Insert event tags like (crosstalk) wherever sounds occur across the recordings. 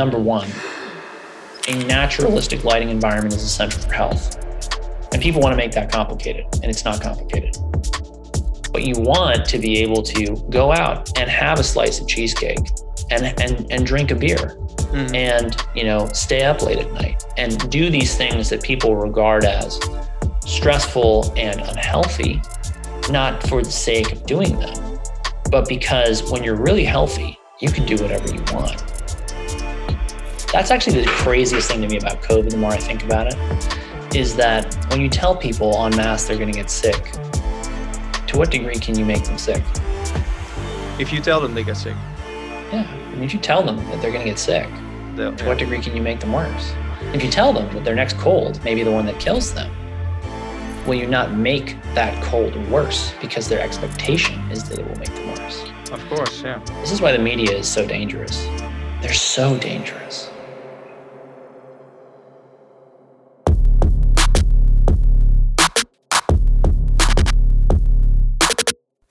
number one, a naturalistic lighting environment is essential for health. And people want to make that complicated, and it's not complicated. But you want to be able to go out and have a slice of cheesecake and, and, and drink a beer mm. and, you know, stay up late at night and do these things that people regard as stressful and unhealthy, not for the sake of doing them, but because when you're really healthy, you can do whatever you want. That's actually the craziest thing to me about COVID, the more I think about it, is that when you tell people en masse they're going to get sick, to what degree can you make them sick? If you tell them they get sick. Yeah. And if you tell them that they're going to get sick, They'll, to yeah. what degree can you make them worse? If you tell them that their next cold may be the one that kills them, will you not make that cold worse because their expectation is that it will make them worse? Of course, yeah. This is why the media is so dangerous. They're so dangerous.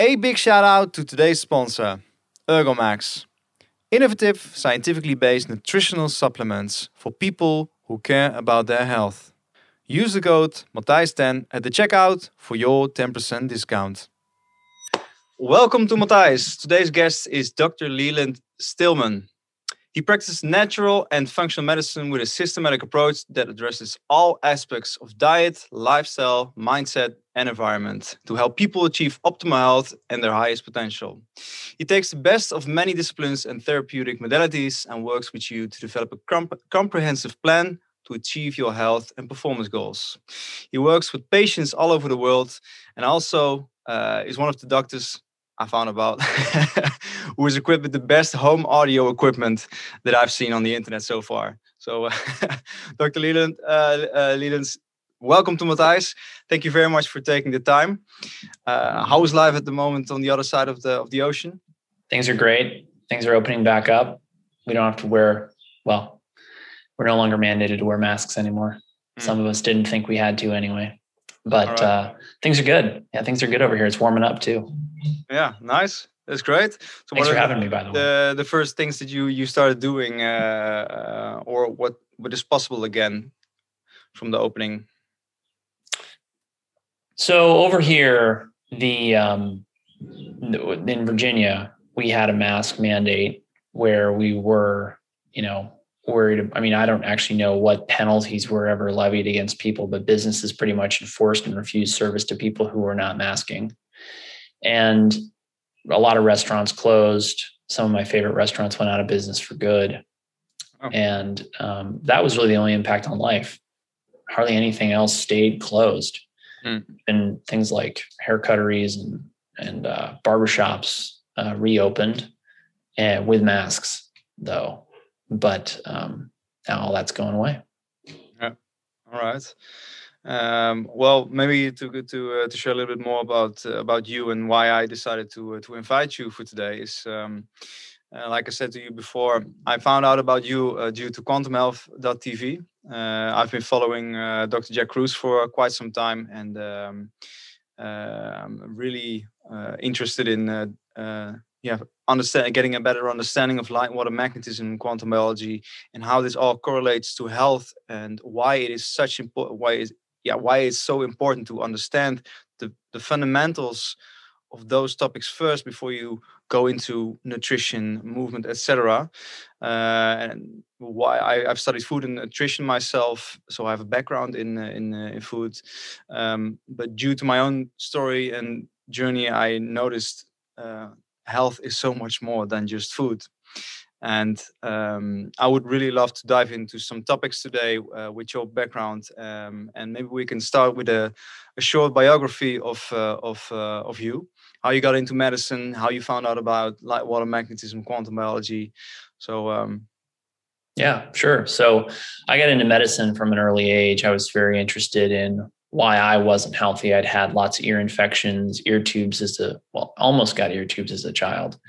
A big shout out to today's sponsor, Ergomax. Innovative, scientifically based nutritional supplements for people who care about their health. Use the code Matthijs10 at the checkout for your 10% discount. Welcome to Matthijs. Today's guest is Dr. Leland Stillman. He practices natural and functional medicine with a systematic approach that addresses all aspects of diet, lifestyle, mindset, and environment to help people achieve optimal health and their highest potential. He takes the best of many disciplines and therapeutic modalities and works with you to develop a comp- comprehensive plan to achieve your health and performance goals. He works with patients all over the world and also uh, is one of the doctors I found about (laughs) who is equipped with the best home audio equipment that I've seen on the internet so far. So, (laughs) uh, Dr. Leland, uh, uh, Leland, welcome to Matthijs. Thank you very much for taking the time. Uh, how is life at the moment on the other side of the of the ocean? Things are great. Things are opening back up. We don't have to wear well. We're no longer mandated to wear masks anymore. Mm. Some of us didn't think we had to anyway. But right. uh, things are good. Yeah, things are good over here. It's warming up too. Yeah, nice. That's great. So Thanks for having the, me, by the, the way. The first things that you you started doing, uh, uh, or what what is possible again from the opening? So over here, the um, in Virginia, we had a mask mandate where we were, you know, worried. I mean, I don't actually know what penalties were ever levied against people, but businesses pretty much enforced and refused service to people who were not masking. And a lot of restaurants closed. Some of my favorite restaurants went out of business for good. Oh. And um, that was really the only impact on life. Hardly anything else stayed closed. Mm. And things like hair cutteries and, and uh, barbershops uh, reopened and with masks, though. But um, now all that's going away. Yeah. All right. Um, well, maybe to to uh, to share a little bit more about uh, about you and why I decided to uh, to invite you for today is, um, uh, like I said to you before, I found out about you uh, due to QuantumHealth.tv. Uh, I've been following Dr. Jack Kruse for quite some time, and um, I'm really interested in yeah understand getting a better understanding of light water magnetism quantum biology and how this all correlates to health and why it is such important why yeah why it's so important to understand the the fundamentals of those topics first before you go into nutrition movement etc uh, and why I, have studied food and nutrition myself so i have a background in uh, in, uh, in food um, but due to my own story and journey i noticed uh, health is so much more than just food. And um, I would really love to dive into some topics today uh, with your background, um, and maybe we can start with a, a short biography of uh, of uh, of you, how you got into medicine, how you found out about light water magnetism, quantum biology. So um, yeah, sure. So I got into medicine from an early age. I was very interested in why I wasn't healthy. I'd had lots of ear infections, ear tubes as a well, almost got ear tubes as a child,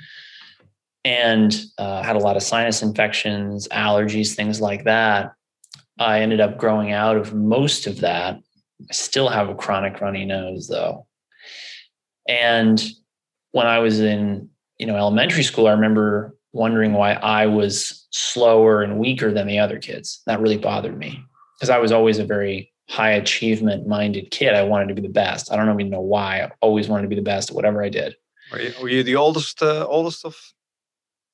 and uh, had a lot of sinus infections, allergies, things like that. I ended up growing out of most of that. I still have a chronic runny nose though, and when I was in you know elementary school, I remember wondering why I was slower and weaker than the other kids. That really bothered me because I was always a very high achievement minded kid. I wanted to be the best. I don't even know why. I always wanted to be the best at whatever I did. Were you, were you the oldest uh, oldest of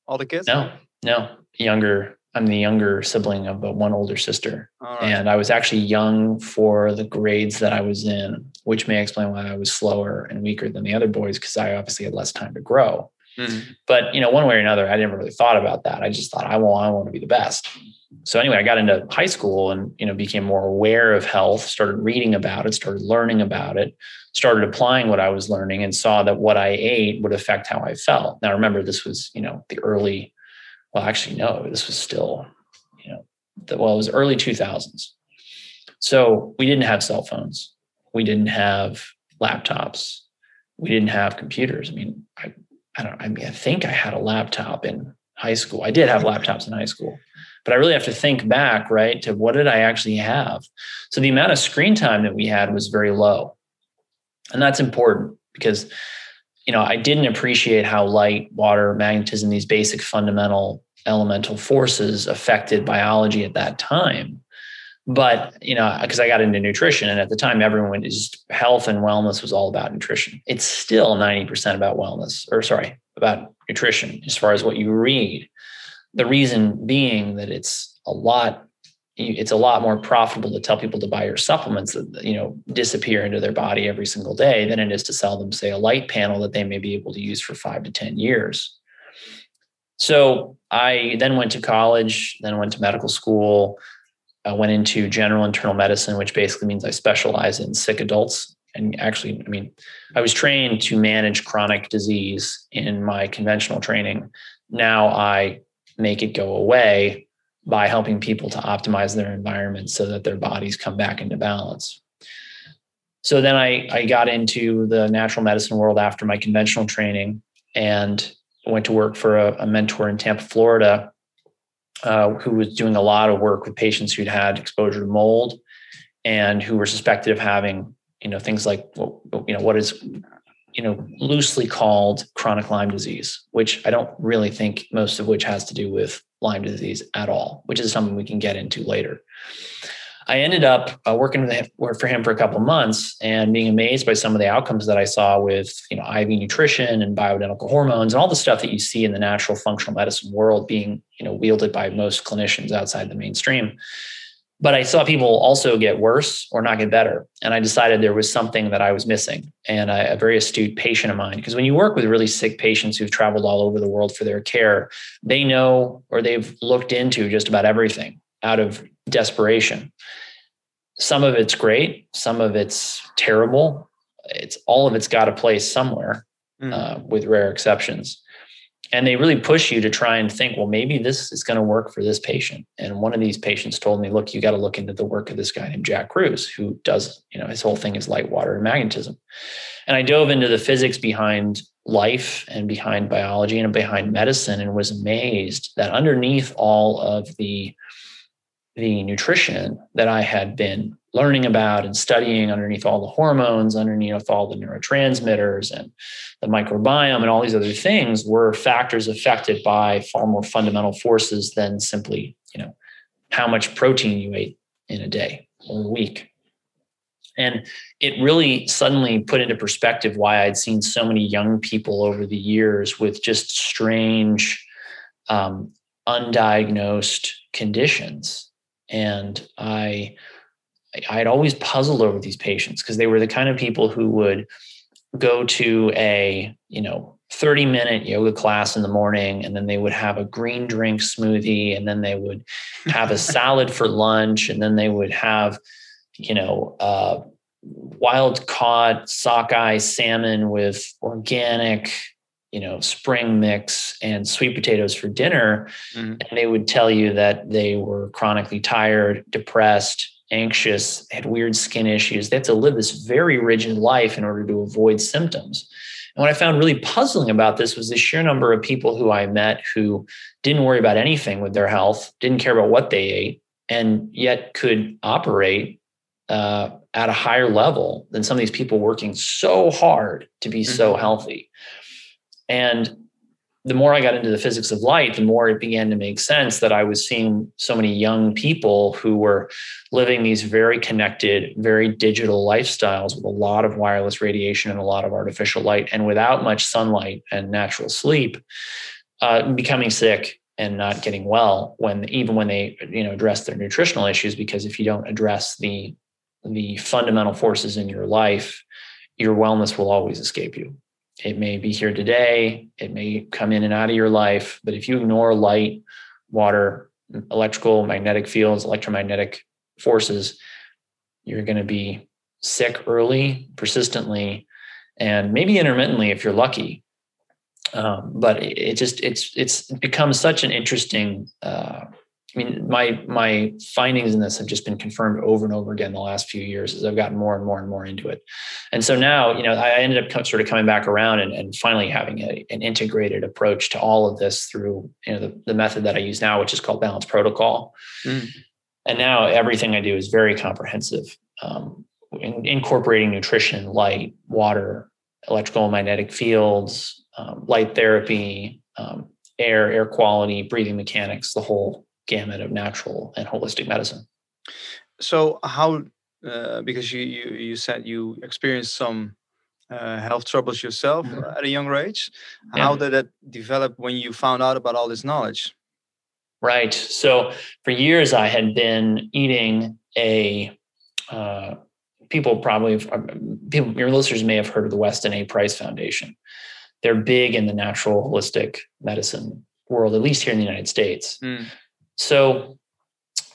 all the kids? No, no, younger. I'm the younger sibling of one older sister, right. and I was actually young for the grades that I was in, which may explain why I was slower and weaker than the other boys because I obviously had less time to grow. Mm-hmm. But you know, one way or another, I never really thought about that. I just thought I want I want to be the best. So anyway, I got into high school and you know became more aware of health, started reading about it, started learning about it, started applying what I was learning and saw that what I ate would affect how I felt. Now remember this was, you know, the early well actually no, this was still, you know, the, well it was early 2000s. So we didn't have cell phones. We didn't have laptops. We didn't have computers. I mean, I I don't I mean I think I had a laptop in high school. I did have laptops in high school, but I really have to think back, right, to what did I actually have? So the amount of screen time that we had was very low. And that's important because you know, I didn't appreciate how light, water, magnetism, these basic fundamental elemental forces affected biology at that time but you know because i got into nutrition and at the time everyone is health and wellness was all about nutrition it's still 90% about wellness or sorry about nutrition as far as what you read the reason being that it's a lot it's a lot more profitable to tell people to buy your supplements that you know disappear into their body every single day than it is to sell them say a light panel that they may be able to use for 5 to 10 years so i then went to college then went to medical school I went into general internal medicine, which basically means I specialize in sick adults. And actually, I mean, I was trained to manage chronic disease in my conventional training. Now I make it go away by helping people to optimize their environment so that their bodies come back into balance. So then I, I got into the natural medicine world after my conventional training and went to work for a, a mentor in Tampa, Florida, uh, who was doing a lot of work with patients who'd had exposure to mold and who were suspected of having, you know, things like, you know, what is, you know, loosely called chronic Lyme disease, which I don't really think most of which has to do with Lyme disease at all, which is something we can get into later. I ended up uh, working him, for him for a couple months and being amazed by some of the outcomes that I saw with you know IV nutrition and bioidentical hormones and all the stuff that you see in the natural functional medicine world being you know wielded by most clinicians outside the mainstream. But I saw people also get worse or not get better, and I decided there was something that I was missing. And I, a very astute patient of mine, because when you work with really sick patients who've traveled all over the world for their care, they know or they've looked into just about everything out of desperation. Some of it's great, some of it's terrible. It's all of it's got a place somewhere, mm. uh, with rare exceptions. And they really push you to try and think, well, maybe this is going to work for this patient. And one of these patients told me, look, you got to look into the work of this guy named Jack Kruse, who does, you know, his whole thing is light, water, and magnetism. And I dove into the physics behind life and behind biology and behind medicine and was amazed that underneath all of the the nutrition that I had been learning about and studying underneath all the hormones, underneath all the neurotransmitters and the microbiome and all these other things were factors affected by far more fundamental forces than simply, you know, how much protein you ate in a day or a week. And it really suddenly put into perspective why I'd seen so many young people over the years with just strange, um, undiagnosed conditions and I I had always puzzled over these patients because they were the kind of people who would go to a you know 30 minute yoga class in the morning and then they would have a green drink smoothie and then they would have a (laughs) salad for lunch and then they would have you know uh, wild caught sockeye salmon with organic you know, spring mix and sweet potatoes for dinner. Mm-hmm. And they would tell you that they were chronically tired, depressed, anxious, had weird skin issues. They had to live this very rigid life in order to avoid symptoms. And what I found really puzzling about this was the sheer number of people who I met who didn't worry about anything with their health, didn't care about what they ate, and yet could operate uh, at a higher level than some of these people working so hard to be mm-hmm. so healthy. And the more I got into the physics of light, the more it began to make sense that I was seeing so many young people who were living these very connected, very digital lifestyles with a lot of wireless radiation and a lot of artificial light, and without much sunlight and natural sleep, uh, becoming sick and not getting well when even when they you know address their nutritional issues because if you don't address the the fundamental forces in your life your wellness will always escape you it may be here today, it may come in and out of your life, but if you ignore light, water, electrical, magnetic fields, electromagnetic forces, you're going to be sick early, persistently, and maybe intermittently if you're lucky. Um, but it, just it's it's become such an interesting uh, I mean, my my findings in this have just been confirmed over and over again the last few years as I've gotten more and more and more into it. And so now, you know, I ended up sort of coming back around and, and finally having a, an integrated approach to all of this through, you know, the, the method that I use now, which is called Balance Protocol. Mm. And now everything I do is very comprehensive, um, in, incorporating nutrition, light, water, electrical magnetic fields, um, light therapy, um, air, air quality, breathing mechanics, the whole gamut of natural and holistic medicine. So how, uh, because you, you you said you experienced some uh, health troubles yourself mm-hmm. at a younger age, yeah. how did that develop when you found out about all this knowledge? Right. So for years I had been eating a. Uh, people probably um, people your listeners may have heard of the Weston A. Price Foundation. They're big in the natural holistic medicine world, at least here in the United States. Mm. So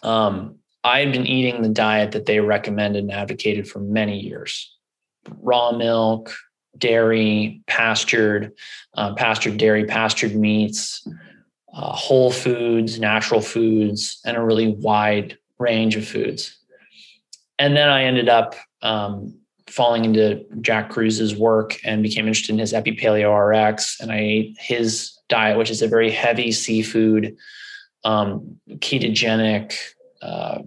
um, I had been eating the diet that they recommended and advocated for many years raw milk, dairy, pastured, uh, pastured dairy, pastured meats, uh, whole foods, natural foods, and a really wide range of foods. And then I ended up um, falling into Jack Kruse's work and became interested in his Epi Paleo RX. And I ate his diet, which is a very heavy seafood, um, ketogenic, uh,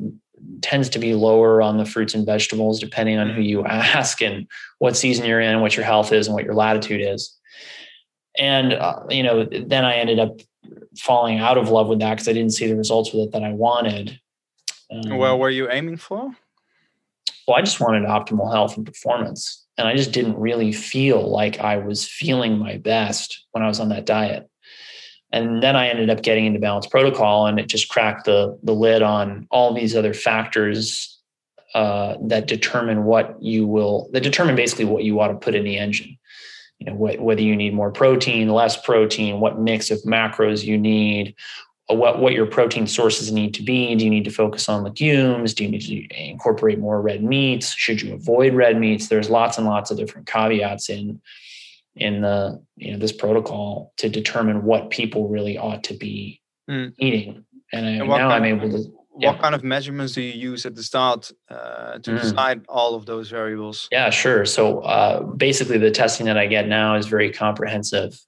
tends to be lower on the fruits and vegetables, depending on who you (laughs) ask and what season you're in, what your health is, and what your latitude is. And, uh, you know, then I ended up falling out of love with that because I didn't see the results with it that I wanted. Um, well, were you aiming for? Well, I just wanted optimal health and performance. And I just didn't really feel like I was feeling my best when I was on that diet and then I ended up getting into balance protocol, and it just cracked the the lid on all these other factors uh, that determine what you will that determine basically what you ought to put in the engine. You know, wh- whether you need more protein, less protein, what mix of macros you need, uh, what what your protein sources need to be. Do you need to focus on legumes? Do you need to incorporate more red meats? Should you avoid red meats? There's lots and lots of different caveats in in the you know this protocol to determine what people really ought to be mm. eating and, I, and now i'm able to yeah. what kind of measurements do you use at the start uh, to mm. decide all of those variables yeah sure so uh, basically the testing that i get now is very comprehensive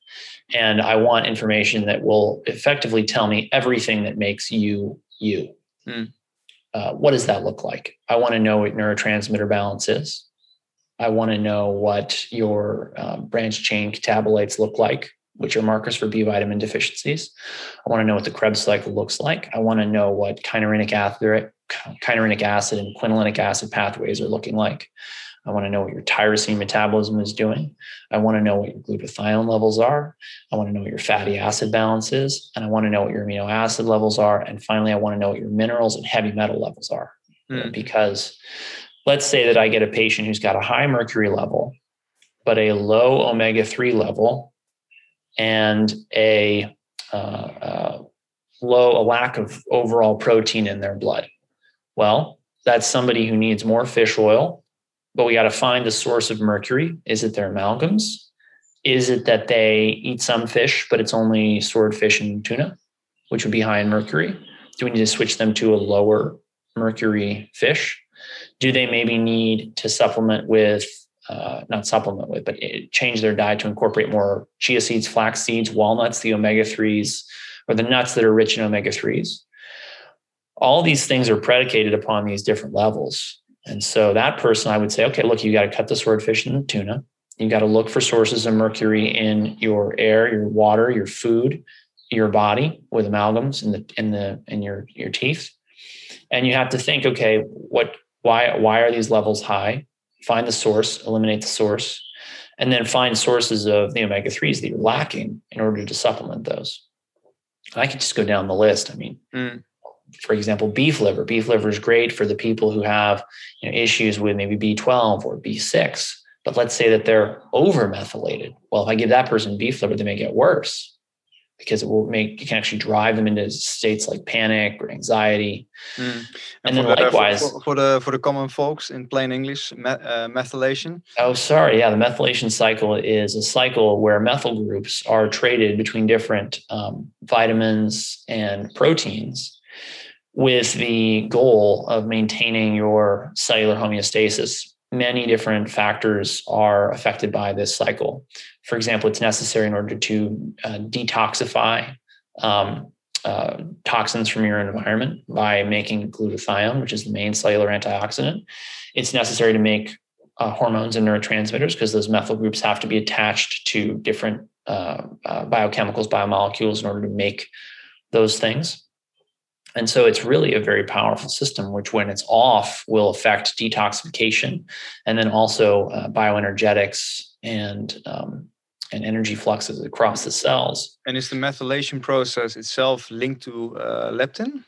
and i want information that will effectively tell me everything that makes you you mm. uh, what does that look like i want to know what neurotransmitter balance is I want to know what your uh, branch chain catabolites look like, which are markers for B vitamin deficiencies. I want to know what the Krebs cycle looks like. I want to know what kynureninic acid, kynureninic acid and quinolinic acid pathways are looking like. I want to know what your tyrosine metabolism is doing. I want to know what your glutathione levels are. I want to know what your fatty acid balance is. And I want to know what your amino acid levels are. And finally, I want to know what your minerals and heavy metal levels are. Mm. Because let's say that I get a patient who's got a high mercury level, but a low omega 3 level and a uh, uh, low, a lack of overall protein in their blood. Well, that's somebody who needs more fish oil, but we got to find the source of mercury. Is it their amalgams? Is it that they eat some fish, but it's only swordfish and tuna, which would be high in mercury? Do we need to switch them to a lower mercury fish? Do they maybe need to supplement with uh, not supplement with, but change their diet to incorporate more chia seeds, flax seeds, walnuts, the omega 3s, or the nuts that are rich in omega 3s. All these things are predicated upon these different levels. And so that person, I would say, okay, look, you got to cut the swordfish and the tuna. You got to look for sources of mercury in your air, your water, your food, your body with amalgams in the in the in your your teeth. And you have to think, okay, what why why are these levels high? Find the source, eliminate the source, and then find sources of the omega 3s that you're lacking in order to supplement those. I could just go down the list. I mean, mm. for example, beef liver. Beef liver is great for the people who have you know, issues with maybe B12 or B6. But let's say that they're over methylated. Well, if I give that person beef liver, they may get worse because it will make it can actually drive them into states like panic or anxiety. Mm. And, and then the, likewise for, for, the for the common folks in plain English, me, uh, methylation. Oh, sorry, yeah, the methylation cycle is a cycle where methyl groups are traded between different um, vitamins and proteins. With the goal of maintaining your cellular homeostasis many different factors are affected by this cycle. For example, it's necessary in order to uh, detoxify um, uh, toxins from your environment by making glutathione, which is the main cellular antioxidant. It's necessary to make uh, hormones and neurotransmitters because those methyl groups have to be attached to different uh, uh, biochemicals, biomolecules in order to make those things. And so it's really a very powerful system, which when it's off will affect detoxification and then also uh, bioenergetics and um, and energy fluxes across the cells. And is the methylation process itself linked to uh, leptin?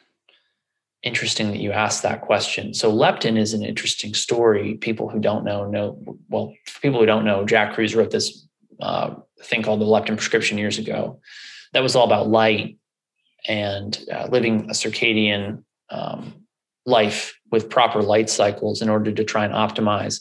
Interesting that you asked that question. So leptin is an interesting story. People who don't know know well. People who don't know, Jack Kruse wrote this uh, thing called the leptin prescription years ago. That was all about light and uh, living a circadian um, life with proper light cycles in order to try and optimize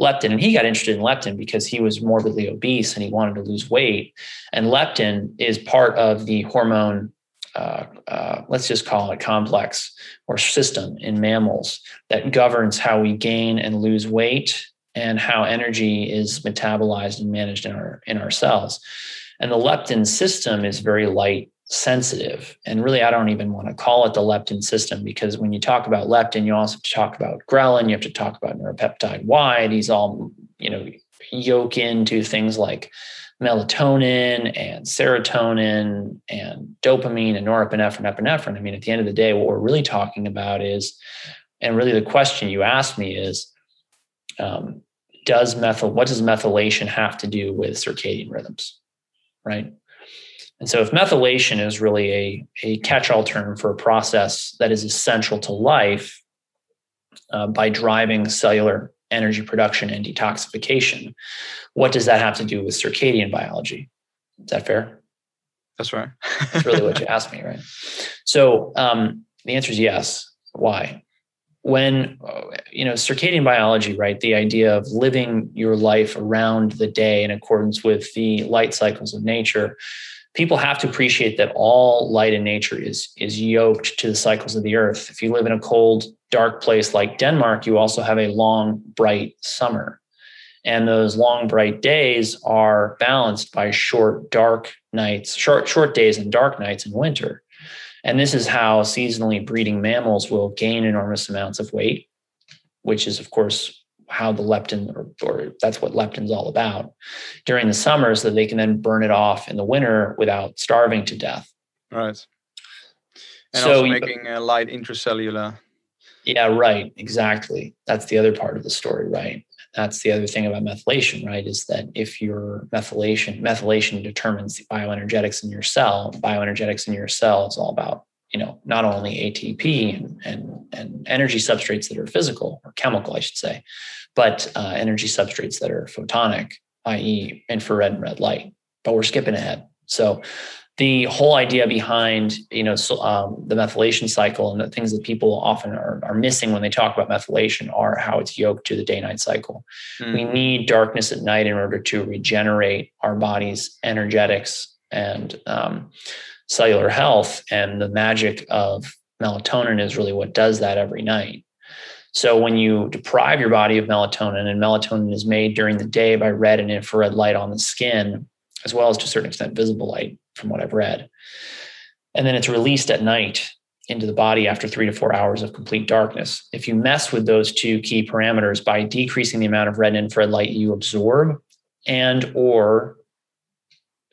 leptin. And he got interested in leptin because he was morbidly obese and he wanted to lose weight. And leptin is part of the hormone, uh, uh, let's just call it complex or system in mammals that governs how we gain and lose weight and how energy is metabolized and managed in our in our cells. And the leptin system is very light sensitive. And really, I don't even want to call it the leptin system because when you talk about leptin, you also have to talk about ghrelin, you have to talk about neuropeptide Y. These all, you know, yoke into things like melatonin and serotonin and dopamine and norepinephrine, epinephrine. I mean, at the end of the day, what we're really talking about is, and really the question you asked me is, um, does methyl, what does methylation have to do with circadian rhythms? Right. And so, if methylation is really a, a catch all term for a process that is essential to life uh, by driving cellular energy production and detoxification, what does that have to do with circadian biology? Is that fair? That's right. That's really what you asked me, right? So, um, the answer is yes. Why? When, you know, circadian biology, right? The idea of living your life around the day in accordance with the light cycles of nature people have to appreciate that all light in nature is is yoked to the cycles of the earth. If you live in a cold dark place like denmark you also have a long bright summer. And those long bright days are balanced by short dark nights short short days and dark nights in winter. And this is how seasonally breeding mammals will gain enormous amounts of weight which is of course how the leptin or, or that's what leptin's all about during the summer so that they can then burn it off in the winter without starving to death. Right. And so also making a light intracellular. Yeah right exactly. That's the other part of the story right? That's the other thing about methylation right is that if your methylation methylation determines the bioenergetics in your cell bioenergetics in your cell is all about you know not only ATP and, and, and energy substrates that are physical or chemical, I should say, but uh, energy substrates that are photonic, i.e., infrared and red light. But we're skipping ahead. So the whole idea behind you know so, um, the methylation cycle and the things that people often are, are missing when they talk about methylation are how it's yoked to the day-night cycle. Mm. We need darkness at night in order to regenerate our body's energetics and um, cellular health. And the magic of melatonin is really what does that every night. So when you deprive your body of melatonin, and melatonin is made during the day by red and infrared light on the skin, as well as to a certain extent visible light, from what I've read. And then it's released at night into the body after three to four hours of complete darkness. If you mess with those two key parameters by decreasing the amount of red and infrared light you absorb, and or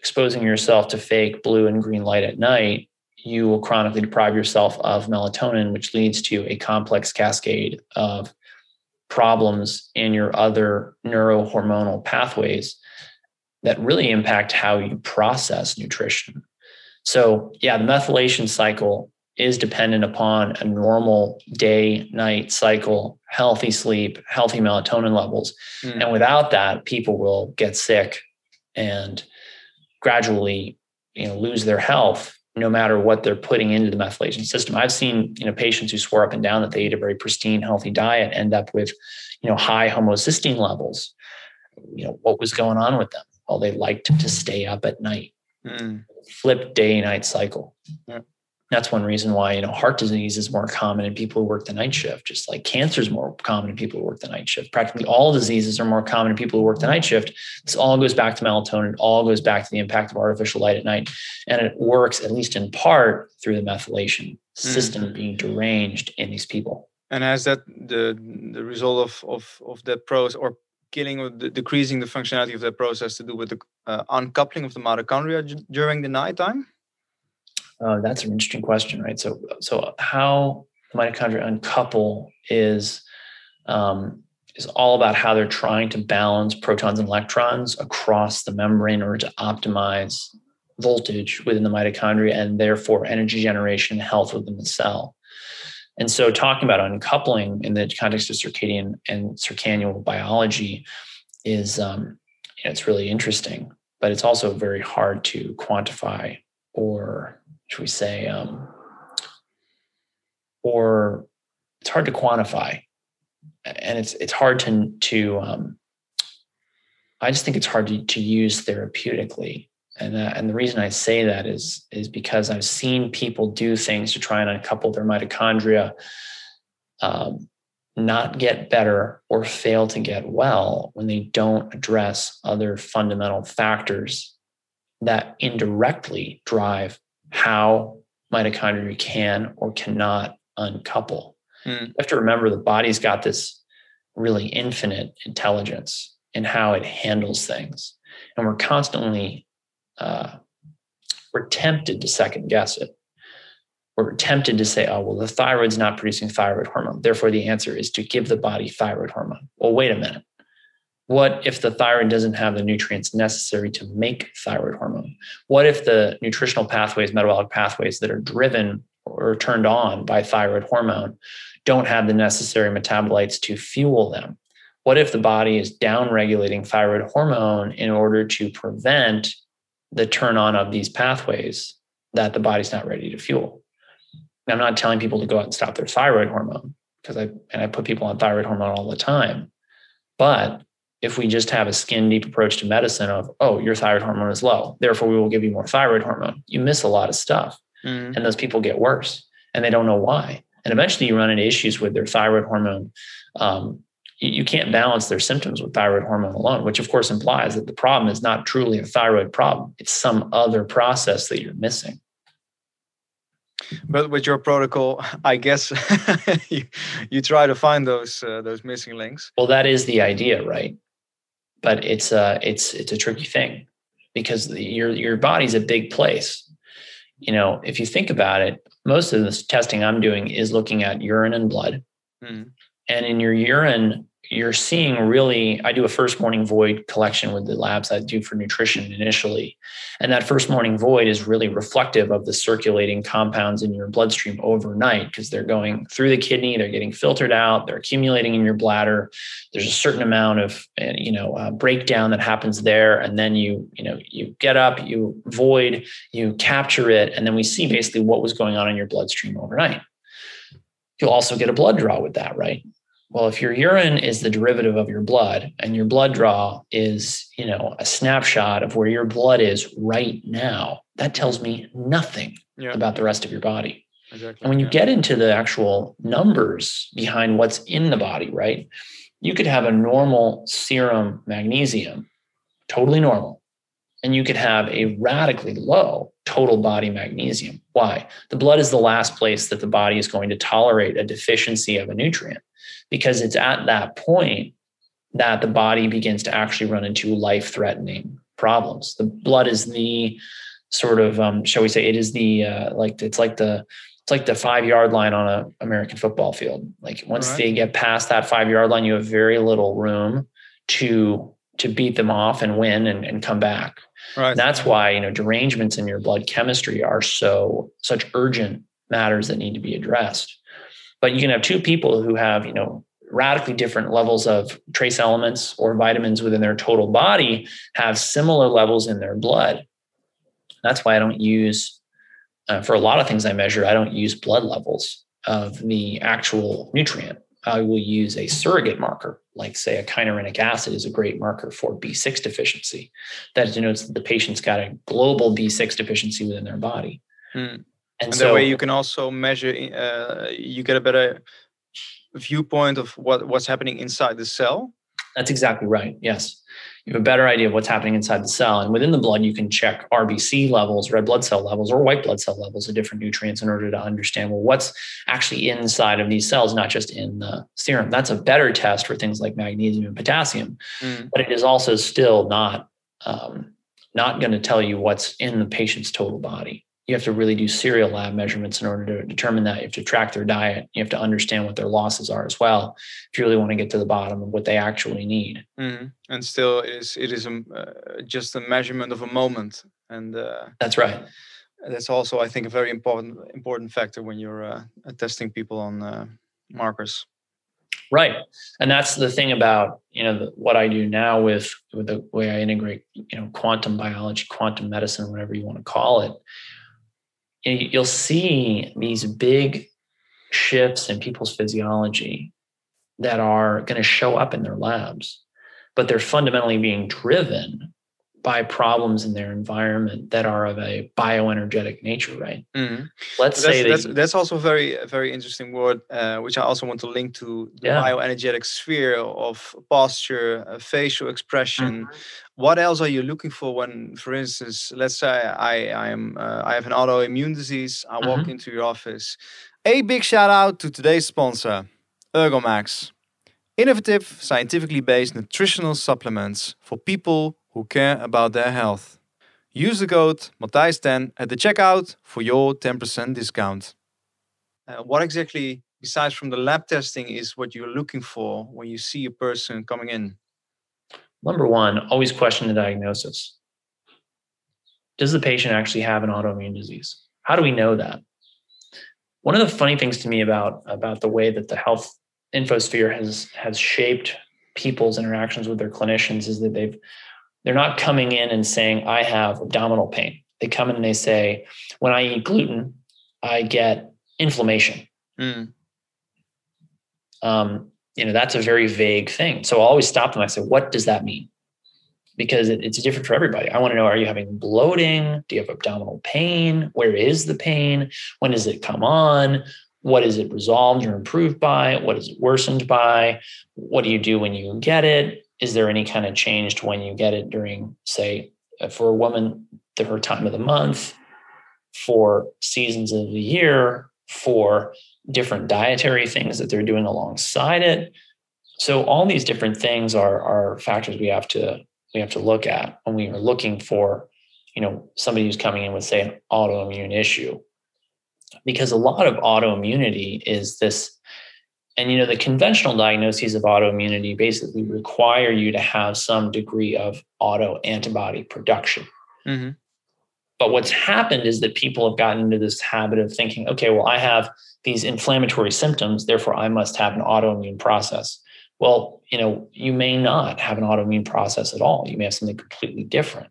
exposing yourself to fake blue and green light at night, you will chronically deprive yourself of melatonin, which leads to a complex cascade of problems in your other neurohormonal pathways that really impact how you process nutrition. So, yeah, the methylation cycle is dependent upon a normal day night cycle, healthy sleep, healthy melatonin levels. Mm. And without that, people will get sick and gradually you know lose their health no matter what they're putting into the methylation system. I've seen, you know, patients who swore up and down that they ate a very pristine, healthy diet end up with, you know, high homocysteine levels. You know, what was going on with them? Well, they liked to stay up at night. Mm. Flip day night cycle. Yeah that's one reason why you know heart disease is more common in people who work the night shift just like cancer is more common in people who work the night shift. Practically all diseases are more common in people who work the night shift. This all goes back to melatonin. It all goes back to the impact of artificial light at night. And it works at least in part through the methylation system mm. being deranged in these people. And has that the the result of of of that process or killing or the, decreasing the functionality of that process to do with the uh, uncoupling of the mitochondria during the nighttime uh, that's an interesting question, right? So, so how mitochondria uncouple is um, is all about how they're trying to balance protons and electrons across the membrane in order to optimize voltage within the mitochondria and therefore energy generation and health within the cell. And so, talking about uncoupling in the context of circadian and circannual biology is um, you know, it's really interesting, but it's also very hard to quantify or should we say, um, or it's hard to quantify, and it's it's hard to to um, I just think it's hard to, to use therapeutically. And, and the reason I say that is, is because I've seen people do things to try and uncouple their mitochondria, um, not get better or fail to get well when they don't address other fundamental factors that indirectly drive how mitochondria can or cannot uncouple. Mm. You have to remember the body's got this really infinite intelligence in how it handles things. And we're constantly, uh, we're tempted to second guess it. We're tempted to say, oh, well, the thyroid's not producing thyroid hormone. Therefore, the answer is to give the body thyroid hormone. Well, wait a minute. What if the thyroid doesn't have the nutrients necessary to make thyroid hormone? What if the nutritional pathways, metabolic pathways that are driven or turned on by thyroid hormone don't have the necessary metabolites to fuel them? What if the body is downregulating thyroid hormone in order to prevent the turn on of these pathways that the body's not ready to fuel? I'm not telling people to go out and stop their thyroid hormone because I and I put people on thyroid hormone all the time. But if we just have a skin deep approach to medicine of, oh, your thyroid hormone is low, therefore we will give you more thyroid hormone, you miss a lot of stuff. Mm. And those people get worse and they don't know why. And eventually you run into issues with their thyroid hormone. Um, you can't balance their symptoms with thyroid hormone alone, which of course implies that the problem is not truly a thyroid problem. It's some other process that you're missing. But with your protocol, (laughs) I guess (laughs) you, you try to find those uh, those missing links. Well, that is the idea, right? But it's a it's it's a tricky thing because the, your your body's a big place. You know, if you think about it, most of this testing I'm doing is looking at urine and blood. Mm. And in your urine, you're seeing really i do a first morning void collection with the labs i do for nutrition initially. And that first morning void is really reflective of the circulating compounds in your bloodstream overnight because they're going through the kidney they're getting filtered out they're accumulating in your bladder. There's a certain amount of eh, you know uh, breakdown that happens there and then you you know you get up you void you capture it and then we see basically what was going on in your bloodstream overnight. You'll also get a blood draw with that right well, if your urine is the derivative of your blood and your blood draw is, you know, a snapshot of where your blood is right now, that tells me nothing yeah. about the rest of your body. Exactly. And when you yeah. get into the actual numbers behind what's in the body, right? You could have a normal serum magnesium, totally normal, and you could have a radically low total body magnesium. Why? The blood is the last place that the body is going to tolerate a deficiency of a nutrient because it's at that point that the body begins to actually run into life threatening problems. The blood is the sort of, um, shall we say, it is the uh, like it's like the it's like the five yard line on an American football field. Like once right. they get past that five yard line, you have very little room to to beat them off and win and, and come back. Right. And that's why you know derangements in your blood chemistry are so such urgent matters that need to be addressed. But you can have two people who have you know radically different levels of trace elements or vitamins within their total body have similar levels in their blood. That's why I don't use uh, for a lot of things I measure. I don't use blood levels of the actual nutrient. I will use a surrogate marker, like say a kynureninic acid is a great marker for B6 deficiency. That denotes that the patient's got a global B6 deficiency within their body. Hmm. And, and so, that way you can also measure, uh, you get a better viewpoint of what, what's happening inside the cell. That's exactly right. Yes you have a better idea of what's happening inside the cell. And within the blood, you can check RBC levels, red blood cell levels, or white blood cell levels of different nutrients in order to understand well what's actually inside of these cells, not just in the serum. That's a better test for things like magnesium and potassium, mm. but it is also still not um, not going to tell you what's in the patient's total body you have to really do serial lab measurements in order to determine that. You have to track their diet. You have to understand what their losses are as well, if you really want to get to the bottom of what they actually need. Mm-hmm. And still, it is it is a, uh, just a measurement of a moment, and uh, that's right. That's also, I think, a very important important factor when you're uh, testing people on uh, markers. Right, and that's the thing about you know the, what I do now with with the way I integrate you know quantum biology, quantum medicine, whatever you want to call it you'll see these big shifts in people's physiology that are going to show up in their labs, but they're fundamentally being driven by problems in their environment that are of a bioenergetic nature, right? Mm-hmm. Let's that's, say that's, that's also very very interesting word, uh, which I also want to link to the yeah. bioenergetic sphere of posture, uh, facial expression. Mm-hmm. What else are you looking for when, for instance, let's say I I am uh, I have an autoimmune disease. I walk mm-hmm. into your office. A big shout out to today's sponsor, Ergomax. Innovative, scientifically based nutritional supplements for people who care about their health. Use the code Matthijs10 at the checkout for your 10% discount. Uh, what exactly, besides from the lab testing, is what you're looking for when you see a person coming in? Number one, always question the diagnosis. Does the patient actually have an autoimmune disease? How do we know that? One of the funny things to me about, about the way that the health infosphere has has shaped people's interactions with their clinicians is that they've they're not coming in and saying, I have abdominal pain. They come in and they say, when I eat gluten, I get inflammation. Mm. Um, you know, that's a very vague thing. So I'll always stop them. I say, what does that mean? Because it, it's different for everybody. I want to know, are you having bloating? Do you have abdominal pain? Where is the pain? When does it come on? What is it resolved or improved by? What is it worsened by? What do you do when you get it? Is there any kind of change to when you get it during, say, uh, for a woman, her time of the month, for seasons of the year, for different dietary things that they're doing alongside it. So all these different things are are factors we have to we have to look at when we are looking for, you know, somebody who's coming in with say an autoimmune issue. Because a lot of autoimmunity is this and you know, the conventional diagnoses of autoimmunity basically require you to have some degree of auto antibody production. Mm-hmm. But what's happened is that people have gotten into this habit of thinking, okay, well, I have these inflammatory symptoms, therefore I must have an autoimmune process. Well, you know, you may not have an autoimmune process at all. You may have something completely different.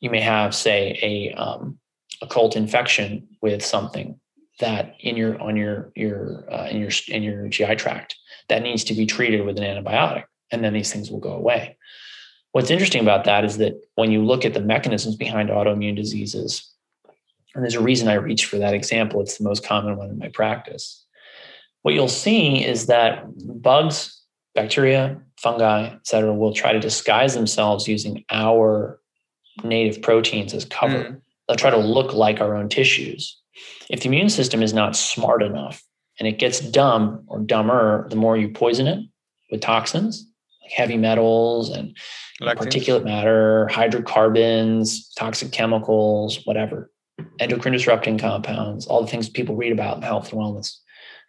You may have, say, a um, occult infection with something that in your on your your uh, in your in your GI tract that needs to be treated with an antibiotic, and then these things will go away. What's interesting about that is that when you look at the mechanisms behind autoimmune diseases, and there's a reason I reach for that example, it's the most common one in my practice. What you'll see is that bugs, bacteria, fungi, et cetera, will try to disguise themselves using our native proteins as cover. Mm. They'll try to look like our own tissues if the immune system is not smart enough and it gets dumb or dumber, the more you poison it with toxins, like heavy metals and particulate matter, hydrocarbons, toxic chemicals, whatever, endocrine disrupting compounds, all the things people read about in health and wellness,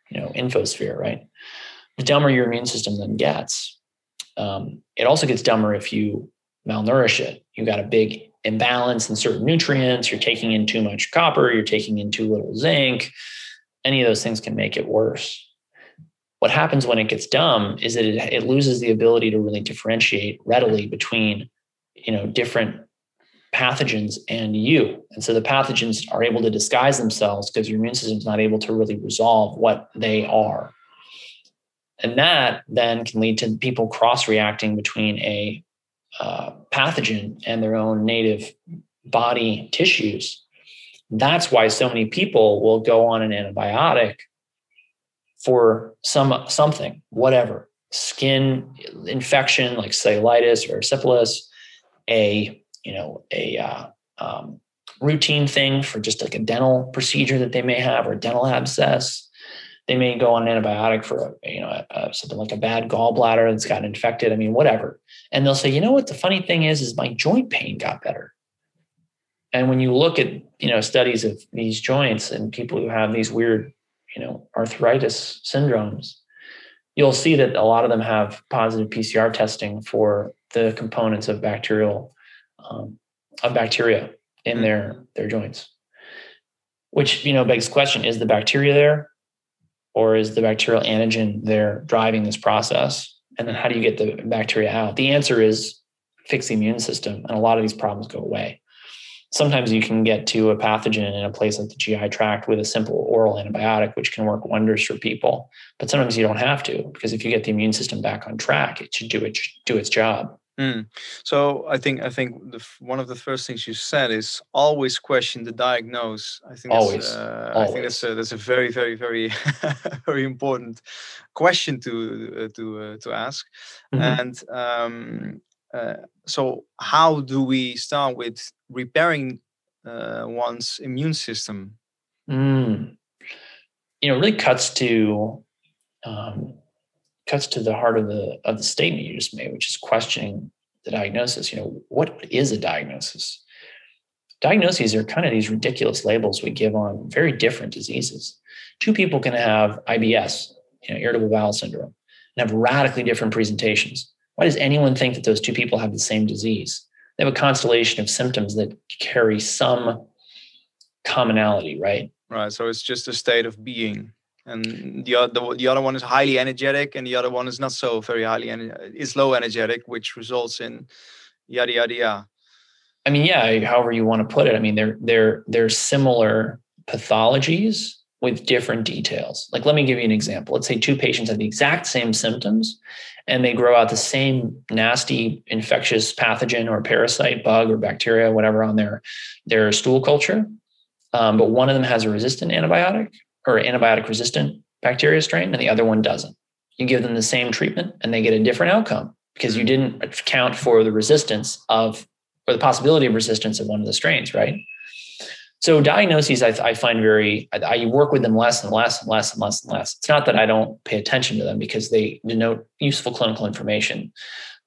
you know, infosphere, right? The dumber your immune system then gets. Um, it also gets dumber if you malnourish it. You got a big imbalance in certain nutrients, you're taking in too much copper, you're taking in too little zinc. Any of those things can make it worse. What happens when it gets dumb is that it, it loses the ability to really differentiate readily between, you know, different pathogens and you. And so the pathogens are able to disguise themselves because your immune system is not able to really resolve what they are. And that then can lead to people cross reacting between a uh, pathogen and their own native body tissues. That's why so many people will go on an antibiotic for some something, whatever, skin infection like cellulitis or syphilis, a you know a uh, um, routine thing for just like a dental procedure that they may have or dental abscess. They may go on an antibiotic for you know a, a, something like a bad gallbladder that's gotten infected. I mean, whatever. And they'll say, you know what? The funny thing is, is my joint pain got better. And when you look at you know studies of these joints and people who have these weird you know arthritis syndromes, you'll see that a lot of them have positive PCR testing for the components of bacterial um, of bacteria in mm-hmm. their their joints. Which you know begs the question: Is the bacteria there, or is the bacterial antigen there driving this process? And then how do you get the bacteria out? The answer is fix the immune system, and a lot of these problems go away. Sometimes you can get to a pathogen in a place like the GI tract with a simple oral antibiotic, which can work wonders for people. But sometimes you don't have to, because if you get the immune system back on track, it should do do its job. Mm. So I think I think the, one of the first things you said is always question the diagnose. I think always. That's, uh, always. I think that's a, that's a very very very (laughs) very important question to uh, to uh, to ask. Mm-hmm. And um, uh, so how do we start with repairing uh, one's immune system? Mm. You know, it really cuts to um, cuts to the heart of the of the statement you just made, which is questioning the diagnosis. You know, what is a diagnosis? Diagnoses are kind of these ridiculous labels we give on very different diseases. Two people can have IBS, you know, irritable bowel syndrome, and have radically different presentations. Why does anyone think that those two people have the same disease? They have a constellation of symptoms that carry some commonality, right? Right. So it's just a state of being and the other the other one is highly energetic and the other one is not so very highly and is low energetic which results in yada yada yada i mean yeah however you want to put it i mean they're they're they're similar pathologies with different details. Like let me give you an example. Let's say two patients have the exact same symptoms and they grow out the same nasty infectious pathogen or parasite bug or bacteria whatever on their their stool culture um, but one of them has a resistant antibiotic or antibiotic resistant bacteria strain and the other one doesn't. You give them the same treatment and they get a different outcome because you mm-hmm. didn't account for the resistance of or the possibility of resistance of one of the strains, right? So diagnoses, I, I find very, I, I, work with them less and less and less and less and less. It's not that I don't pay attention to them because they denote useful clinical information.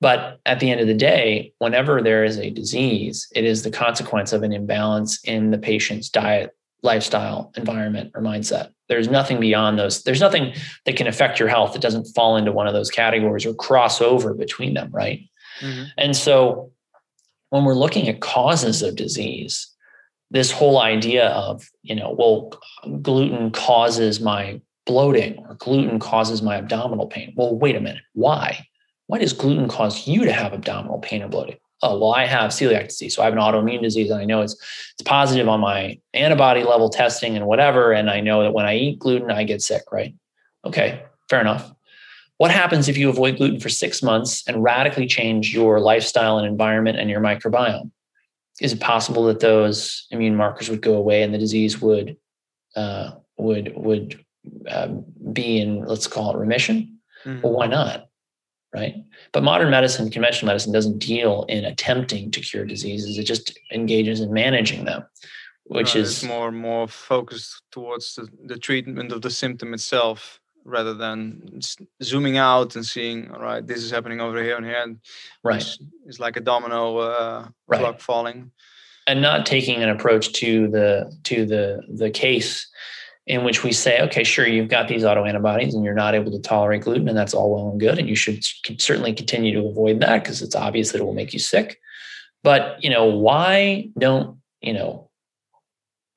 But at the end of the day, whenever there is a disease, it is the consequence of an imbalance in the patient's diet, lifestyle, environment, or mindset. There's nothing beyond those. There's nothing that can affect your health that doesn't fall into one of those categories or cross over between them, right? Mm-hmm. And so when we're looking at causes of disease, this whole idea of, you know, well, gluten causes my bloating or gluten causes my abdominal pain. Well, wait a minute. Why? Why does gluten cause you to have abdominal pain or bloating? Oh well i have celiac disease so i have an autoimmune disease and i know it's it's positive on my antibody level testing and whatever and i know that when i eat gluten i get sick right? Okay fair enough. What happens if you avoid gluten for six months and radically change your lifestyle and environment and your microbiome? Is it possible that those immune markers would go away and the disease would uh, would would uh, be in let's call it remission? Mm-hmm. well why not right? But modern medicine, conventional medicine, doesn't deal in attempting to cure diseases. It just engages in managing them, which is more more focused towards the, the treatment of the symptom itself. rather than zooming out and seeing all right this is happening over here and here and right it's, it's like a domino uh, right. clock falling and not taking an approach to the to the the case in which we say, okay, sure, you've got these autoantibodies and you're not able to tolerate gluten, and that's all well and good, and you should certainly continue to avoid that because it's obvious that it will make you sick. But you know, why don't you know,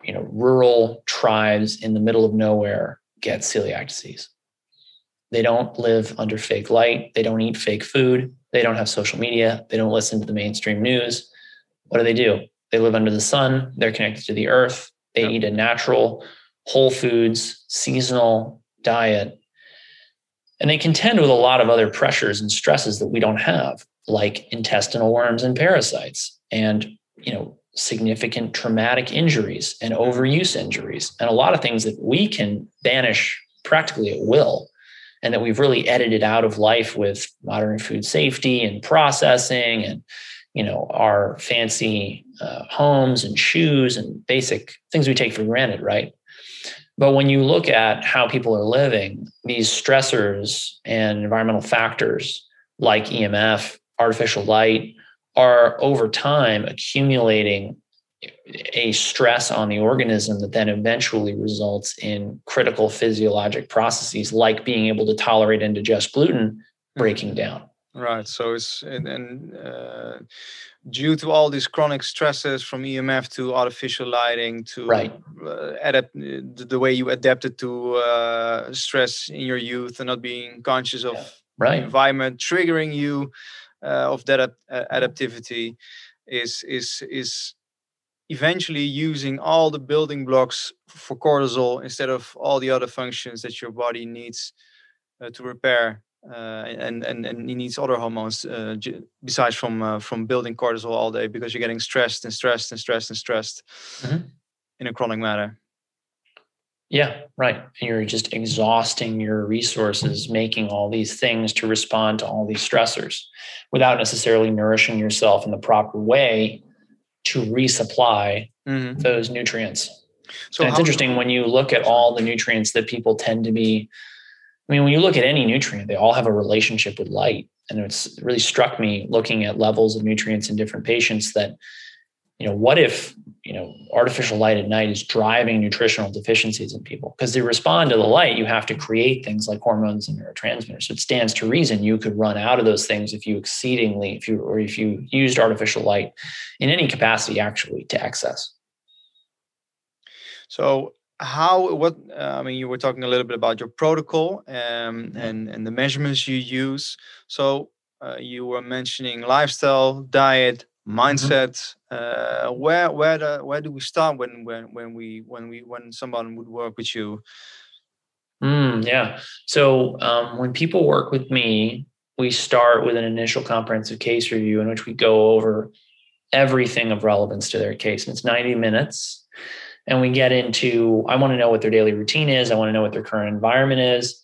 you know, rural tribes in the middle of nowhere get celiac disease? They don't live under fake light. They don't eat fake food. They don't have social media. They don't listen to the mainstream news. What do they do? They live under the sun. They're connected to the earth. They yep. eat a natural, whole foods, seasonal diet. And they contend with a lot of other pressures and stresses that we don't have, like intestinal worms and parasites, and you know, significant traumatic injuries and overuse injuries, and a lot of things that we can banish practically at will and that we've really edited out of life with modern food safety and processing and you know our fancy uh, homes and shoes and basic things we take for granted right but when you look at how people are living these stressors and environmental factors like emf artificial light are over time accumulating a stress on the organism that then eventually results in critical physiologic processes like being able to tolerate and digest gluten breaking down Right. So it's and, and uh, due to all these chronic stresses from EMF to artificial lighting to right. uh, adapt the way you adapted to uh, stress in your youth and not being conscious of yeah. right. environment triggering you uh, of that ad- adaptivity is is is eventually using all the building blocks for cortisol instead of all the other functions that your body needs uh, to repair uh, and and and he needs other hormones uh, besides from uh, from building cortisol all day because you're getting stressed and stressed and stressed and stressed mm-hmm. in a chronic manner. Yeah, right. And you're just exhausting your resources making all these things to respond to all these stressors without necessarily nourishing yourself in the proper way to resupply mm-hmm. those nutrients. So and it's interesting when you look at all the nutrients that people tend to be I mean, when you look at any nutrient, they all have a relationship with light. And it's really struck me looking at levels of nutrients in different patients that, you know, what if, you know, artificial light at night is driving nutritional deficiencies in people? Because they respond to the light, you have to create things like hormones and neurotransmitters. So it stands to reason you could run out of those things if you exceedingly, if you, or if you used artificial light in any capacity actually to excess. So how what uh, i mean you were talking a little bit about your protocol um, and and the measurements you use. So uh, you were mentioning lifestyle diet mm-hmm. mindset. Mm-hmm. uh, where where the, where do we start when when when we when we when someone would work with you? Mm, yeah. So um, when people work with me we start with an initial comprehensive case review in which we go over everything of relevance to their case and it's 90 minutes and we get into i want to know what their daily routine is i want to know what their current environment is.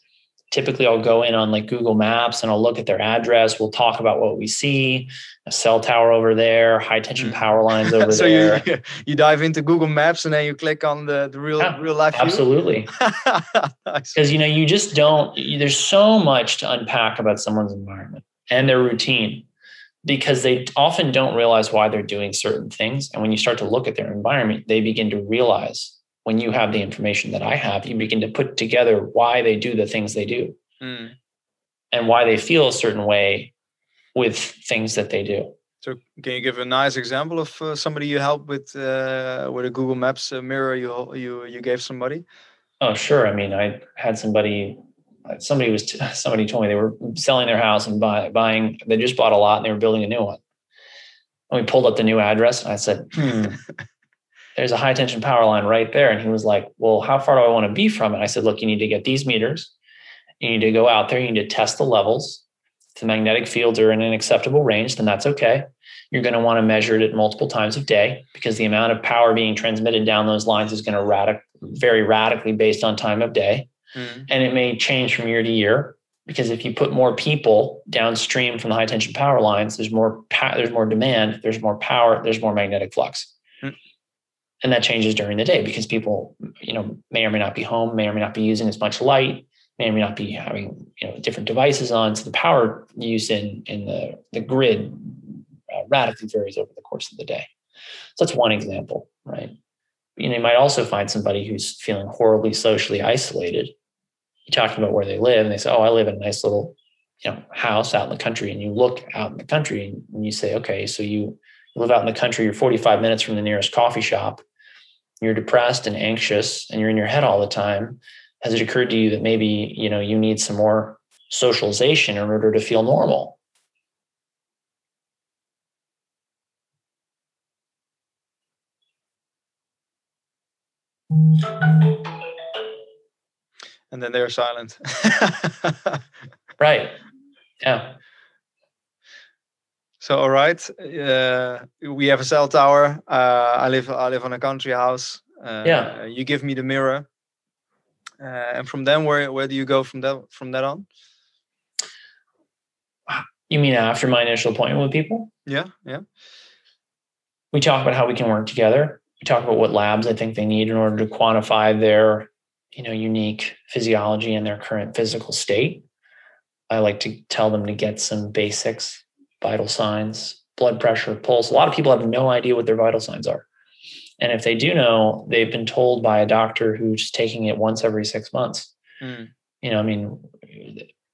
Typically i'll go in on like google maps and i'll look at their address we'll talk about what we see a cell tower over there high tension mm. power lines (laughs) over so there. you, (laughs) you dive into google maps and then you click on the, the real yeah, real life absolutely. (laughs) Because you know you just don't there's so much to unpack about someone's environment and their routine because they often don't realize why they're doing certain things. And when you start to look at their environment, they begin to realize when you have the information that I have, you begin to put together why they do the things they do mm. and why they feel a certain way with things that they do. So, can you give a nice example of uh, somebody you helped with uh, with a Google Maps uh, mirror you you you gave somebody? Oh, sure. I mean, I had somebody somebody was (laughs) somebody told me they were selling their house and buy, buying they just bought a lot and they were building a new one. And we pulled up the new address and i said hmm, (laughs) there's a high tension power line right there. And he was like well how far do i want to be from it? I said look you need to get these meters. You need to go out there you need to test the levels. If the magnetic fields are in an acceptable range then that's okay. You're going to want to measure it at multiple times of day because the amount of power being transmitted down those lines is going to radic- vary radically based on time of day mm. and it may change from year to year because if you put more people downstream from the high tension power lines, there's more there's more demand, there's more power, there's more magnetic flux. Mm. And that changes during the day because people, you know, may or may not be home, may or may not be using as much light. may or may not be having you know different devices on. So the power use in in the the grid uh, radically varies over the course of the day. So that's one example, right? You know, you might also find somebody who's feeling horribly socially isolated. You're talking about where they live, and they say, "Oh, I live in a nice little, you know, house out in the country." And you look out in the country, and you say, "Okay, so you live out in the country. You're 45 minutes from the nearest coffee shop. You're depressed and anxious, and you're in your head all the time. Has it occurred to you that maybe you know you need some more socialization in order to feel normal?" And then they're silent. (laughs) right. Yeah. So all right, uh, we have a cell tower. Uh, I live I live on a country house. Uh, yeah. You give me the mirror, uh, and from then where where do you go from that from that on? You mean after my initial appointment with people? Yeah, yeah. We talk about how we can work together we talk about what labs I think they need in order to quantify their, you know, unique physiology and their current physical state. I like to tell them to get some basics, vital signs, blood pressure, pulse. A lot of people have no idea what their vital signs are. And if they do know, they've been told by a doctor who's taking it once every six months. Mm. You know, I mean,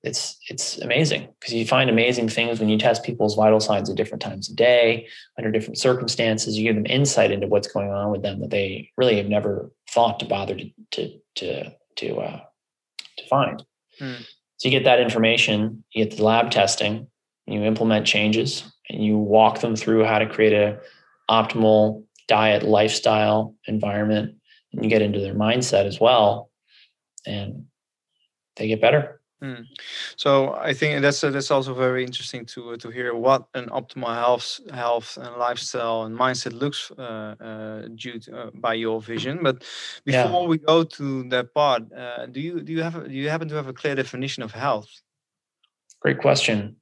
it's it's amazing because you find amazing things when you test people's vital signs at different times of day under different circumstances you give them insight into what's going on with them that they really have never thought to bother to to to to, uh, to find hmm. so you get that information you get the lab testing you implement changes and you walk them through how to create a optimal diet lifestyle environment and you get into their mindset as well and they get better Mm. So I think that's uh, that's also very interesting to uh, to hear what an optimal health health and lifestyle and mindset looks uh, uh due to, uh, by your vision. But before yeah. we go to that part, uh, do you do you have do you happen to have a clear definition of health? Great question.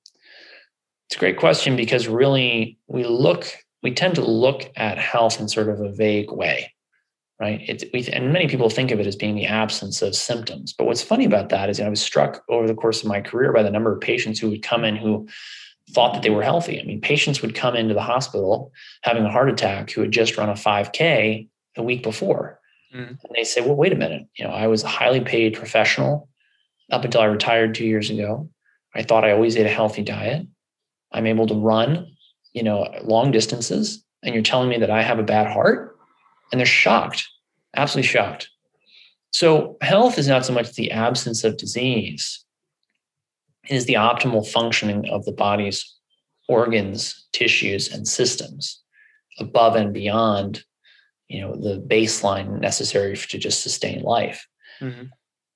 It's a great question because really we look we tend to look at health in sort of a vague way right? We, and many people think of it as being the absence of symptoms. But what's funny about that is you know, I was struck over the course of my career by the number of patients who would come in who thought that they were healthy. I mean, patients would come into the hospital having a heart attack who had just run a 5K the week before. Mm. And they say, well, wait a minute. You know, I was a highly paid professional up until I retired two years ago. I thought I always ate a healthy diet. I'm able to run, you know, long distances. And you're telling me that I have a bad heart? And they're shocked, absolutely shocked. So, health is not so much the absence of disease, it is the optimal functioning of the body's organs, tissues, and systems above and beyond you know the baseline necessary to just sustain life mm-hmm.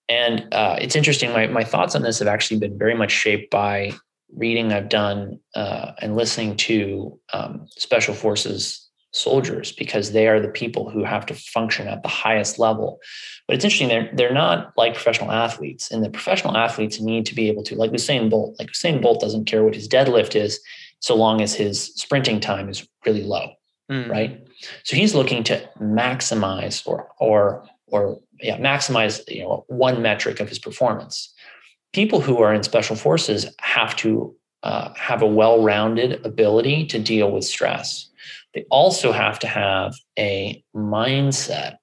and uh, it's interesting my, my thoughts on this have actually been very much shaped by reading i've done uh, and listening to um, special forces soldiers because they are the people who have to function at the highest level. But it's interesting, they're, they're not like professional athletes. And the professional athletes need to be able to, like Usain Bolt, like Usain Bolt doesn't care what his deadlift is so long as his sprinting time is really low, mm. right? So he's looking to maximize or, or, or yeah, maximize you know one metric of his performance. People who are in special forces have to uh, have a well-rounded ability to deal with stress they also have to have a mindset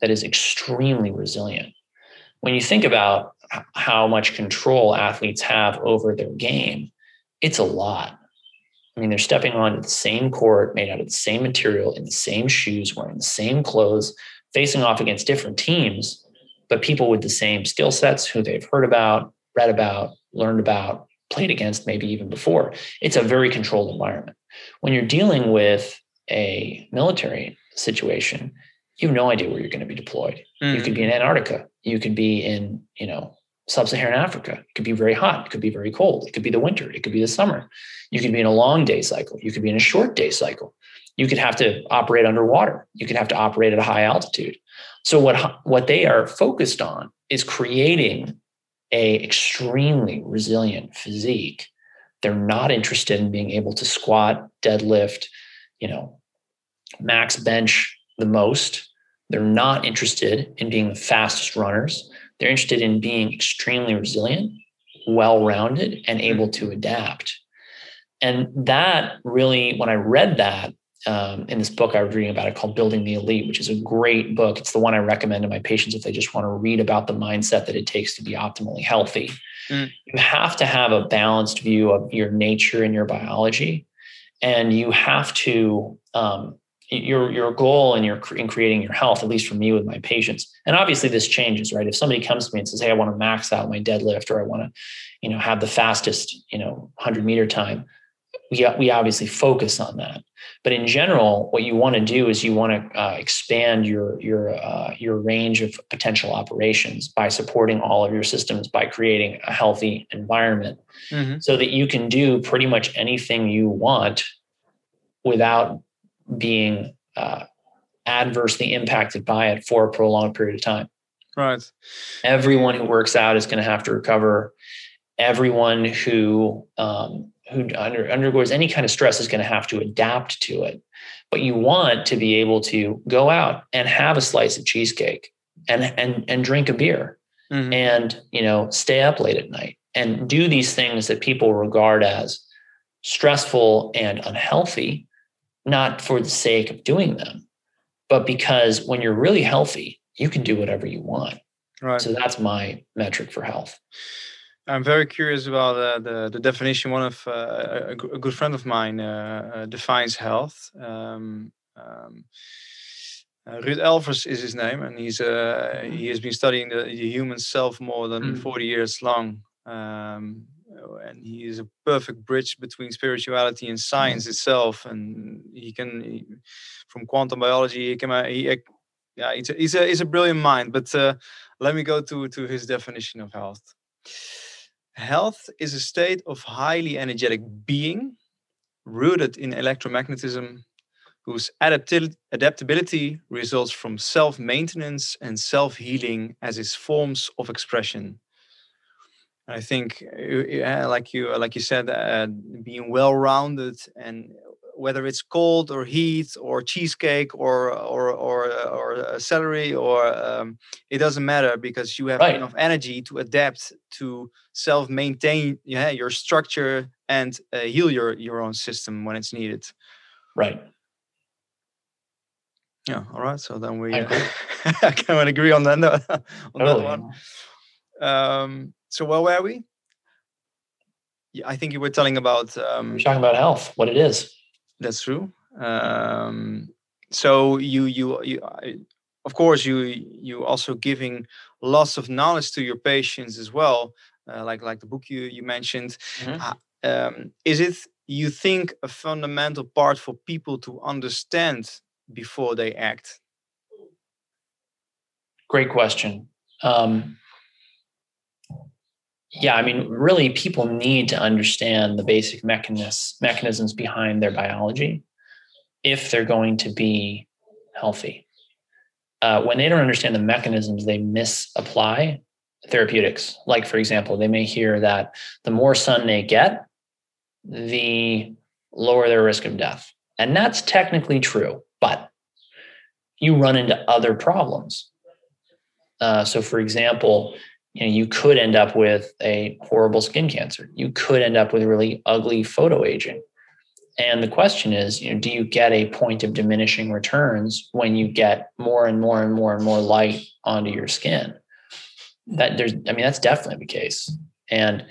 that is extremely resilient. When you think about how much control athletes have over their game, it's a lot. I mean, they're stepping onto the same court, made out of the same material, in the same shoes, wearing the same clothes, facing off against different teams, but people with the same skill sets who they've heard about, read about, learned about, played against maybe even before. It's a very controlled environment. When you're dealing with a military situation, you have no idea where you're going to be deployed. Mm-hmm. You could be in Antarctica. You could be in, you know, sub-Saharan Africa. It could be very hot. It could be very cold. It could be the winter. It could be the summer. You could be in a long day cycle. You could be in a short day cycle. You could have to operate underwater. You could have to operate at a high altitude. So what what they are focused on is creating a extremely resilient physique. They're not interested in being able to squat, deadlift, you know, max bench the most. They're not interested in being the fastest runners. They're interested in being extremely resilient, well rounded, and hmm. able to adapt. And that really, when I read that, um, in this book I was reading about it called Building the Elite, which is a great book. It's the one I recommend to my patients if they just want to read about the mindset that it takes to be optimally healthy. Mm. You have to have a balanced view of your nature and your biology, and you have to um, your your goal in your in creating your health. At least for me with my patients, and obviously this changes, right? If somebody comes to me and says, "Hey, I want to max out my deadlift," or I want to, you know, have the fastest, you know, hundred meter time, we we obviously focus on that. But in general, what you want to do is you want to uh, expand your your uh, your range of potential operations by supporting all of your systems by creating a healthy environment, mm-hmm. so that you can do pretty much anything you want without being uh, adversely impacted by it for a prolonged period of time. Right. Everyone who works out is going to have to recover. Everyone who um, who under, undergoes any kind of stress is going to have to adapt to it. But you want to be able to go out and have a slice of cheesecake and and and drink a beer mm-hmm. and you know stay up late at night and do these things that people regard as stressful and unhealthy, not for the sake of doing them, but because when you're really healthy, you can do whatever you want. Right. So that's my metric for health. I'm very curious about uh, the the definition. One of uh, a, a, good friend of mine uh, uh defines health. Um, um, uh, Ruud Elvers is his name, and he's uh, he has been studying the, the human self more than mm. 40 years long. Um, and he is a perfect bridge between spirituality and science mm. itself. And he can, he, from quantum biology, he can, he, yeah, he's a, he's a, he's a brilliant mind. But let me go to to his definition of health. Health is a state of highly energetic being rooted in electromagnetism whose adaptability results from self maintenance and self healing as its forms of expression. I think, uh, like you like you said, uh, being well rounded and whether it's cold or heat or cheesecake or or or uh, or celery or um, it doesn't matter because you have right. enough energy to adapt to self maintain yeah your structure and uh, heal your your own system when it's needed. Right. Yeah all right so then we uh, I can (laughs) agree on that (laughs) on totally. that one. Um so where were we? Yeah, I think you were telling about um, we're talking about health what it is that's true. Um, so you you you of course you you also giving lots of knowledge to your patients as well, uh, like like the book you you mentioned. Mm-hmm. Uh, um, is it you think a fundamental part for people to understand before they act? Great question. Um, yeah, I mean, really, people need to understand the basic mechanisms mechanisms behind their biology if they're going to be healthy. Uh, when they don't understand the mechanisms, they misapply therapeutics. Like, for example, they may hear that the more sun they get, the lower their risk of death. And that's technically true, but you run into other problems. Uh, so, for example, you know you could end up with a horrible skin cancer. You could end up with really ugly photo aging and the question is you know do you get a point of diminishing returns when you get more and more and more and more light onto your skin? That there's i mean that's definitely the case. And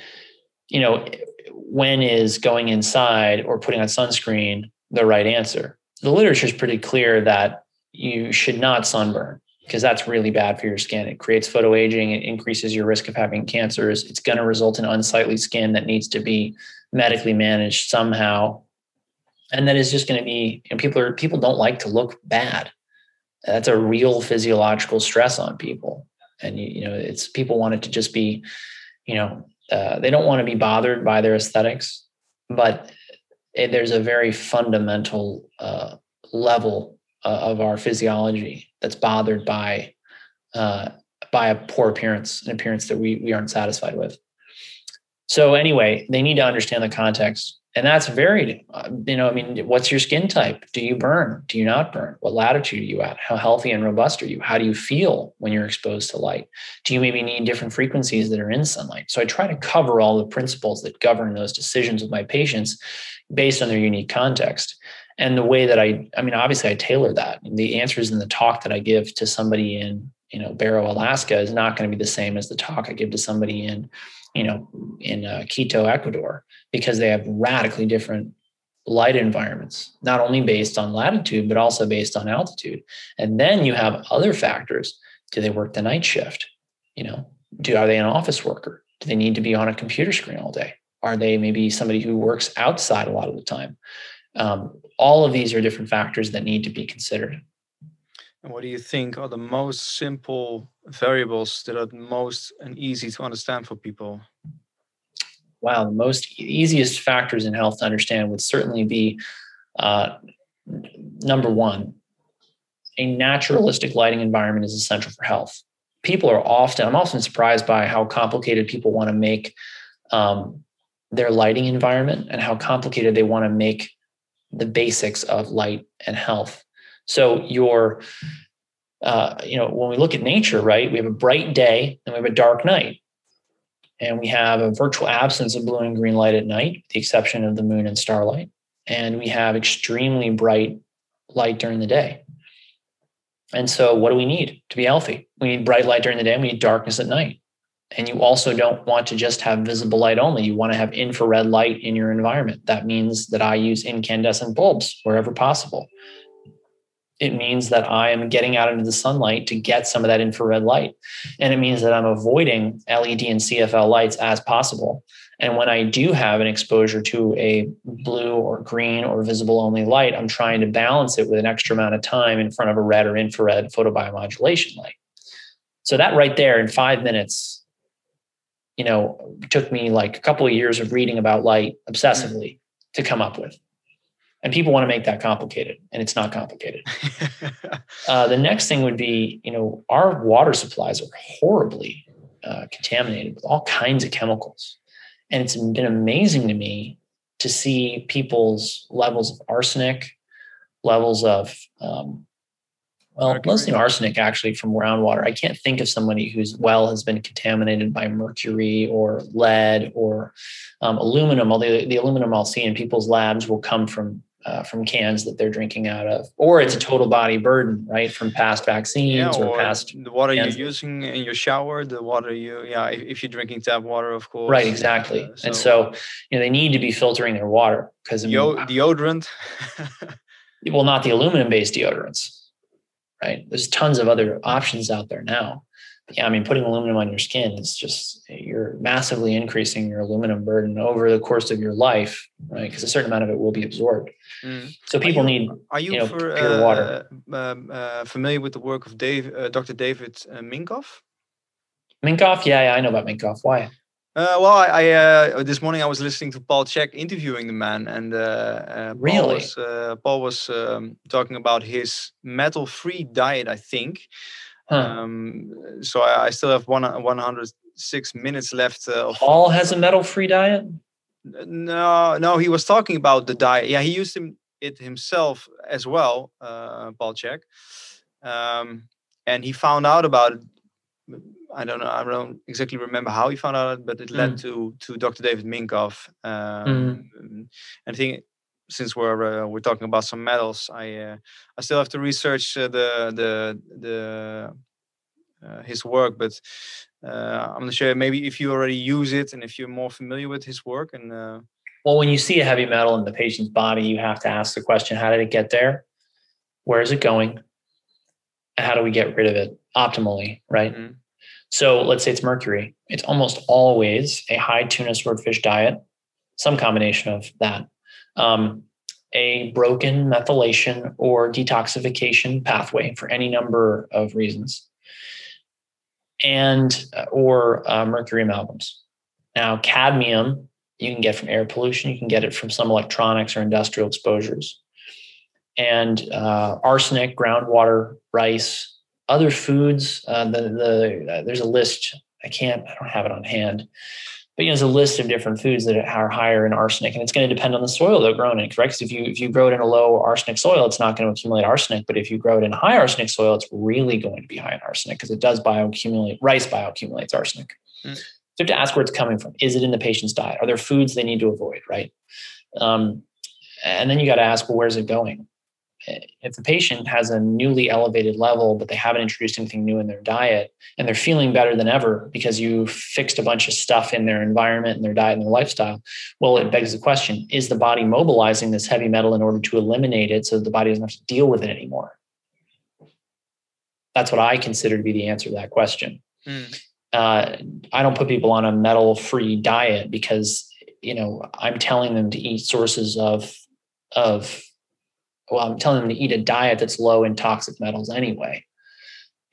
you know when is going inside or putting on sunscreen the right answer? The literature is pretty clear that you should not sunburn because that's really bad for your skin. It creates photoaging, it increases your risk of having cancers. It's going to result in unsightly skin that needs to be medically managed somehow. And that is just going to be, you know, people are people don't like to look bad. That's a real physiological stress on people. And you, you know, it's people want it to just be, you know, uh, they don't want to be bothered by their aesthetics, but it, there's a very fundamental uh, level uh, of our physiology that's bothered by uh, by a poor appearance, an appearance that we we aren't satisfied with. So anyway, they need to understand the context and that's varied. You know, I mean, what's your skin type? Do you burn? Do you not burn? What latitude are you at? How healthy and robust are you? How do you feel when you're exposed to light? Do you maybe need different frequencies that are in sunlight? So I try to cover all the principles that govern those decisions with my patients based on their unique context. And the way that I, I mean, obviously I tailor that. The answers in the talk that I give to somebody in, you know, Barrow, Alaska is not going to be the same as the talk I give to somebody in you know, in uh, Quito, Ecuador, because they have radically different light environments, not only based on latitude, but also based on altitude. And then you have other factors. Do they work the night shift? You know, do are they an office worker? Do they need to be on a computer screen all day? Are they maybe somebody who works outside a lot of the time? Um, all of these are different factors that need to be considered. And what do you think are the most simple variables that are most and easy to understand for people? Wow, the most easiest factors in health to understand would certainly be uh, number one, a naturalistic lighting environment is essential for health. People are often, I'm often surprised by how complicated people want to make um, their lighting environment and how complicated they want to make the basics of light and health. So your, uh, you know, when we look at nature, right, we have a bright day and we have a dark night. And we have a virtual absence of blue and green light at night, with the exception of the moon and starlight. And we have extremely bright light during the day. And so, what do we need to be healthy? We need bright light during the day, and we need darkness at night. And you also don't want to just have visible light only. You want to have infrared light in your environment. That means that I use incandescent bulbs wherever possible it means that I am getting out into the sunlight to get some of that infrared light. And it means that I'm avoiding LED and CFL lights as possible. And when I do have an exposure to a blue or green or visible only light, I'm trying to balance it with an extra amount of time in front of a red or infrared photobiomodulation light. So that right there in five minutes, you know, took me like a couple of years of reading about light obsessively to come up with. And people want to make that complicated and it's not complicated. (laughs) Uh, the next thing would be you know our water supplies are horribly uh, contaminated with all kinds of chemicals. And it's been amazing to me to see people's levels of arsenic levels of um, well mercury. mostly arsenic actually from groundwater i can't think of somebody whose well has been contaminated by mercury or lead or um, aluminum although the, the aluminum i'll see in people's labs will come from uh, from cans that they're drinking out of, or it's a total body burden, right, from past vaccines yeah, or, or, past the water you're using in your shower, the water you, yeah, if you're drinking tap water, of course, right, exactly. Uh, so, and so, you know, they need to be filtering their water because deodorant. (laughs) well, not the aluminum-based deodorants, right? There's tons of other options out there now yeah, I mean, putting aluminum on your skin is just you're massively increasing your aluminum burden over the course of your life, right? Because a certain amount of it will be absorbed. Mm. So people are you, need, are you, you know, for, pure uh, water. Um, uh, familiar with the work of Dave, uh, Dr. David uh, Minkoff? Minkoff, yeah, yeah, I know about Minkoff. Why? Uh, well, I, I uh, this morning I was listening to Paul Chek interviewing the man, and uh, really, Paul was, uh, Paul was um, talking about his metal-free diet. I think, Huh. Um, so I, I, still have one 106 minutes left. Uh, Paul has a metal-free diet. No, no, he was talking about the diet. Yeah, he used him, it himself as well, uh, Paul Chek. Um, and he found out about it. I don't know. I don't exactly remember how he found out, but it led mm. to to Dr. David Minkoff. Um, mm. And I think since we're uh, we're talking about some metals, I uh, I still have to research uh, the the the uh, his work, but uh, I'm not sure. Maybe if you already use it and if you're more familiar with his work, and uh, well, when you see a heavy metal in the patient's body, you have to ask the question: How did it get there? Where is it going? How do we get rid of it optimally? Right. Mm-hmm. So let's say it's mercury. It's almost always a high tuna swordfish diet, some combination of that um, a broken methylation or detoxification pathway for any number of reasons, and uh, or uh, mercury amalgams. Now, cadmium you can get from air pollution. You can get it from some electronics or industrial exposures, and uh, arsenic, groundwater, rice, other foods. Uh, the the uh, there's a list. I can't. I don't have it on hand but you know, there's a list of different foods that are higher in arsenic, and it's going to depend on the soil they're grown in. Correct? Because if you if you grow it in a low arsenic soil, it's not going to accumulate arsenic. But if you grow it in high arsenic soil, it's really going to be high in arsenic because it does bioaccumulate. Rice bioaccumulates arsenic. Mm. So you have to ask where it's coming from. Is it in the patient's diet? Are there foods they need to avoid? Right. Um, and then you got to ask, well, where's it going? If the patient has a newly elevated level, but they haven't introduced anything new in their diet and they're feeling better than ever because you fixed a bunch of stuff in their environment and their diet and their lifestyle, well, it begs the question is the body mobilizing this heavy metal in order to eliminate it so that the body doesn't have to deal with it anymore? That's what I consider to be the answer to that question. Mm. Uh, I don't put people on a metal free diet because, you know, I'm telling them to eat sources of, of well, I'm telling them to eat a diet that's low in toxic metals anyway.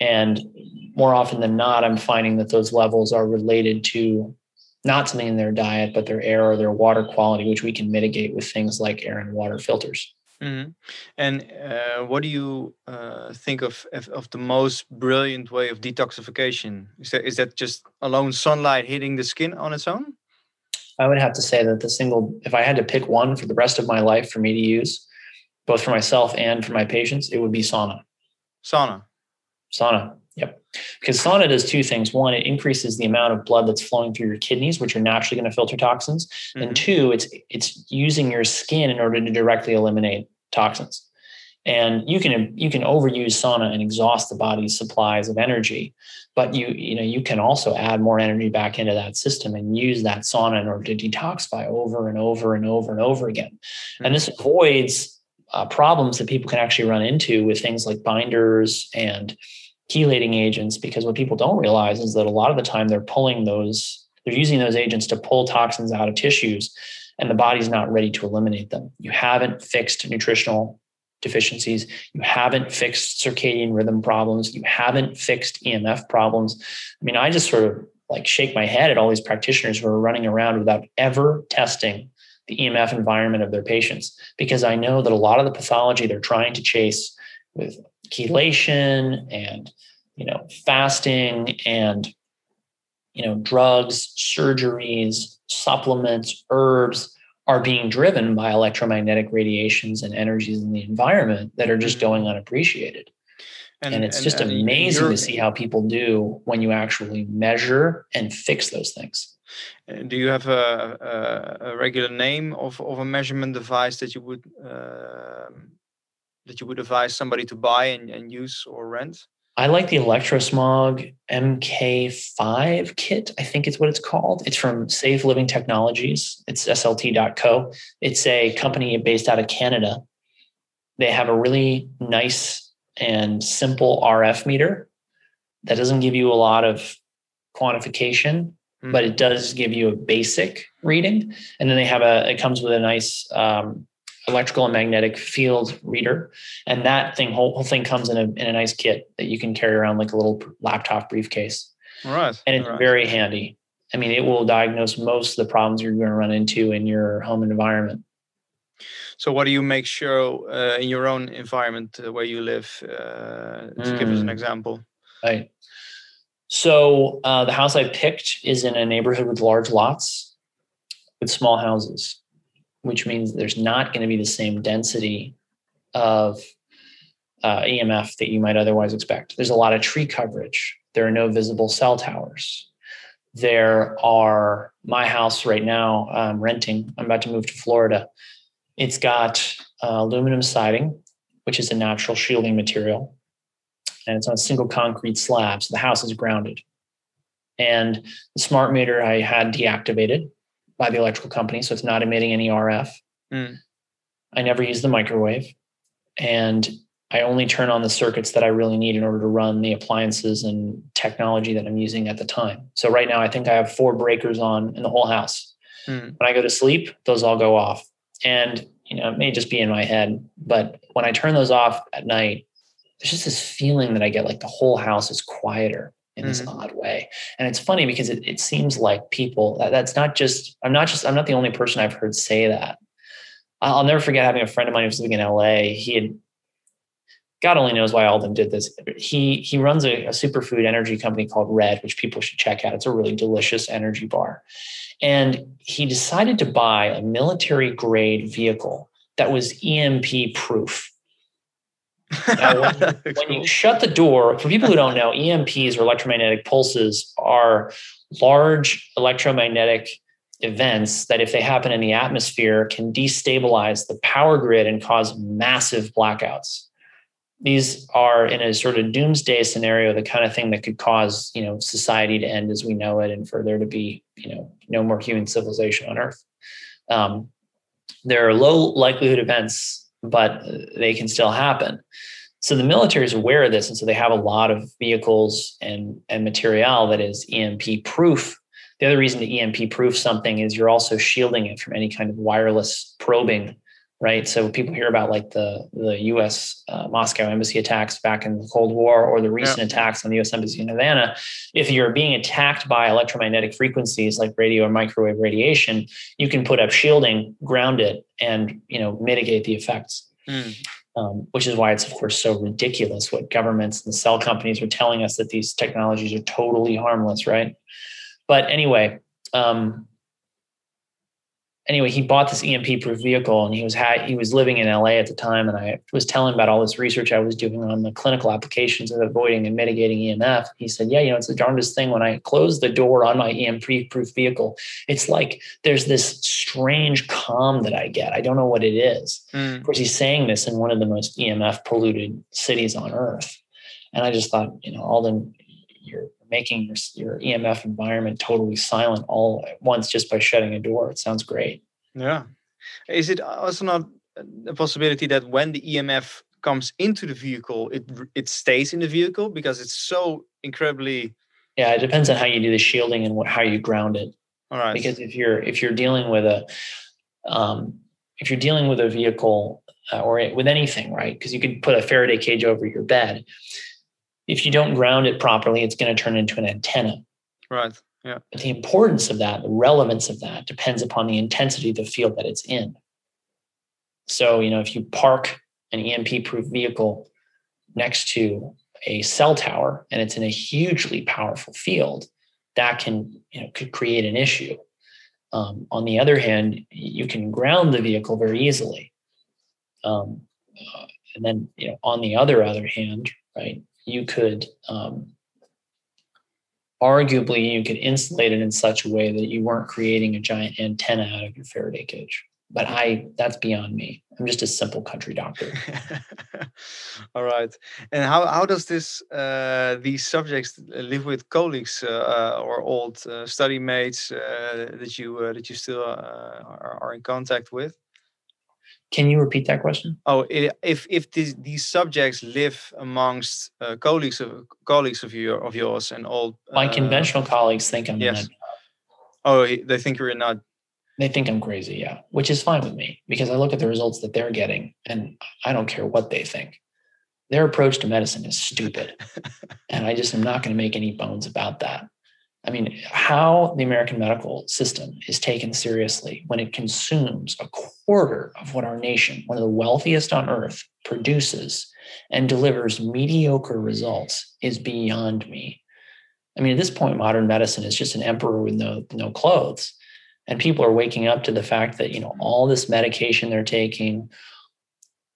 And more often than not, I'm finding that those levels are related to not something in their diet, but their air or their water quality, which we can mitigate with things like air and water filters. Mm-hmm. And uh, what do you uh, think of, of, of the most brilliant way of detoxification? Is that is that just alone sunlight hitting the skin on its own? I would have to say that the single, if I had to pick one for the rest of my life for me to use, both for myself and for my patients, it would be sauna. Sauna. Sauna. Yep. Because sauna does two things. One, it increases the amount of blood that's flowing through your kidneys, which are naturally going to filter toxins. Mm-hmm. And two, it's it's using your skin in order to directly eliminate toxins. And you can you can overuse sauna and exhaust the body's supplies of energy, but you you know you can also add more energy back into that system and use that sauna in order to detoxify over and over and over and over again. Mm-hmm. And this avoids uh, problems that people can actually run into with things like binders and chelating agents because what people don't realize is that a lot of the time they're pulling those they're using those agents to pull toxins out of tissues and the body's not ready to eliminate them. You haven't fixed nutritional deficiencies. You haven't fixed circadian rhythm problems. You haven't fixed emf problems. I mean i just sort of like shake my head at all these practitioners who are running around without ever testing the EMF environment of their patients because I know that a lot of the pathology they're trying to chase with chelation and you know fasting and you know drugs, surgeries, supplements, herbs are being driven by electromagnetic radiations and energies in the environment that are just going unappreciated. And, and it's and, just and amazing to see how people do when you actually measure and fix those things. Uh, do you have a, a, a, regular name of, of a measurement device that you would uh, that you would advise somebody to buy and, and use or rent? I like the Electrosmog MK5 kit. I think it's what it's called. It's from Safe Living Technologies. It's SLT.co. It's a company based out of Canada. They have a really nice and simple RF meter that doesn't give you a lot of quantification mm-hmm. but it does give you a basic reading. And then they have a, it comes with a nice um, electrical and magnetic field reader. And that thing, whole, whole thing comes in a, in a nice kit that you can carry around like a little laptop briefcase. Right. And it's right. very handy. I mean, it will diagnose most of the problems you're going to run into in your home environment. So, what do you make sure uh, in your own environment uh, where you live? Uh, mm. Give us an mm. example. Right. So uh, the house I picked is in a neighborhood with large lots with small houses, which means there's not going to be the same density of uh, EMF that you might otherwise expect. There's a lot of tree coverage. There are no visible cell towers. There are my house right now. I'm renting. I'm about to move to Florida. It's got uh, aluminum siding, which is a natural shielding material and it's on a single concrete slab. So the house is grounded. And the smart meter I had deactivated by the electrical company, so it's not emitting any RF. Mm. I never use the microwave. And I only turn on the circuits that I really need in order to run the appliances and technology that I'm using at the time. So right now, I think I have four breakers on in the whole house. Mm. When I go to sleep, those all go off. And you know, it may just be in my head, but when I turn those off at night, there's just this feeling that I get like the whole house is quieter in this mm-hmm. odd way. And it's funny because it, it seems like people that, that's not just, I'm not just, I'm not the only person I've heard say that. I'll never forget having a friend of mine who was living in LA. He had, God only knows why all of them did this. He he runs a, a superfood energy company called Red, which people should check out. It's a really delicious energy bar. And he decided to buy a military grade vehicle that was EMP proof. Now, when, (laughs) when you shut the door, for people who don't know, EMPs or electromagnetic pulses are large electromagnetic events that, if they happen in the atmosphere, can destabilize the power grid and cause massive blackouts. These are in a sort of doomsday scenario, the kind of thing that could cause, you know, society to end as we know it, and for there to be, you know, no more human civilization on Earth. Um, there are low likelihood events, but they can still happen. So the military is aware of this, and so they have a lot of vehicles and and material that is EMP proof. The other reason to EMP proof something is you're also shielding it from any kind of wireless probing right? So people hear about like the the U.S. Uh, Moscow embassy attacks back in the Cold War, or the recent yeah. attacks on the U.S. embassy in Havana. If you're being attacked by electromagnetic frequencies like radio or microwave radiation, you can put up shielding, ground it, and you know mitigate the effects. Mm. Um, which is why it's of course so ridiculous what governments and cell companies are telling us that these technologies are totally harmless, right? But anyway, um, anyway, he bought this EMP proof vehicle and he was ha- he was living in LA at the time. And I was telling about all this research I was doing on the clinical applications of avoiding and mitigating EMF. He said, Yeah, you know, it's the darndest thing when I close the door on my EMP proof vehicle. It's like there's this strange calm that I get. I don't know what it is. Mm. Of course, he's saying this in one of the most EMF polluted cities on earth. And I just thought, you know, Alden, making your, your EMF environment totally silent all at once just by shutting a door. It sounds great. Yeah. Is it also not a possibility that when the EMF comes into the vehicle, it it stays in the vehicle because it's so incredibly. Yeah, it depends on how you do the shielding and what how you ground it. All right. Because if you're if you're dealing with a um, if you're dealing with a vehicle uh, or with anything, right? Because you could put a Faraday cage over your bed if you don't ground it properly, it's going to turn into an antenna. Right. Yeah. But the importance of that, the relevance of that depends upon the intensity of the field that it's in. So, you know, if you park an EMP proof vehicle next to a cell tower and it's in a hugely powerful field, that can, you know, could create an issue. Um, on the other hand, you can ground the vehicle very easily. Um, uh, and then, you know, on the other other hand, right, you could um, arguably you could insulate it in such a way that you weren't creating a giant antenna out of your Faraday cage. But I that's beyond me. I'm just a simple country doctor. (laughs) All right. And how, how does this uh, these subjects live with colleagues uh, uh or old uh, study mates uh, that you uh, that you still are, are in contact with? Can you repeat that question? Oh, if if these, these subjects live amongst uh, colleagues of colleagues of your of yours and all my uh, conventional colleagues think I'm yes. Oh, they think you're not. They think I'm crazy, yeah, which is fine with me because I look at the results that they're getting and I don't care what they think. Their approach to medicine is stupid, (laughs) and I just am not going to make any bones about that. I mean, how the American medical system is taken seriously when it consumes a quarter of what our nation, one of the wealthiest on earth, produces and delivers mediocre results is beyond me. I mean, at this point, modern medicine is just an emperor with no, no clothes. And people are waking up to the fact that, you know, all this medication they're taking,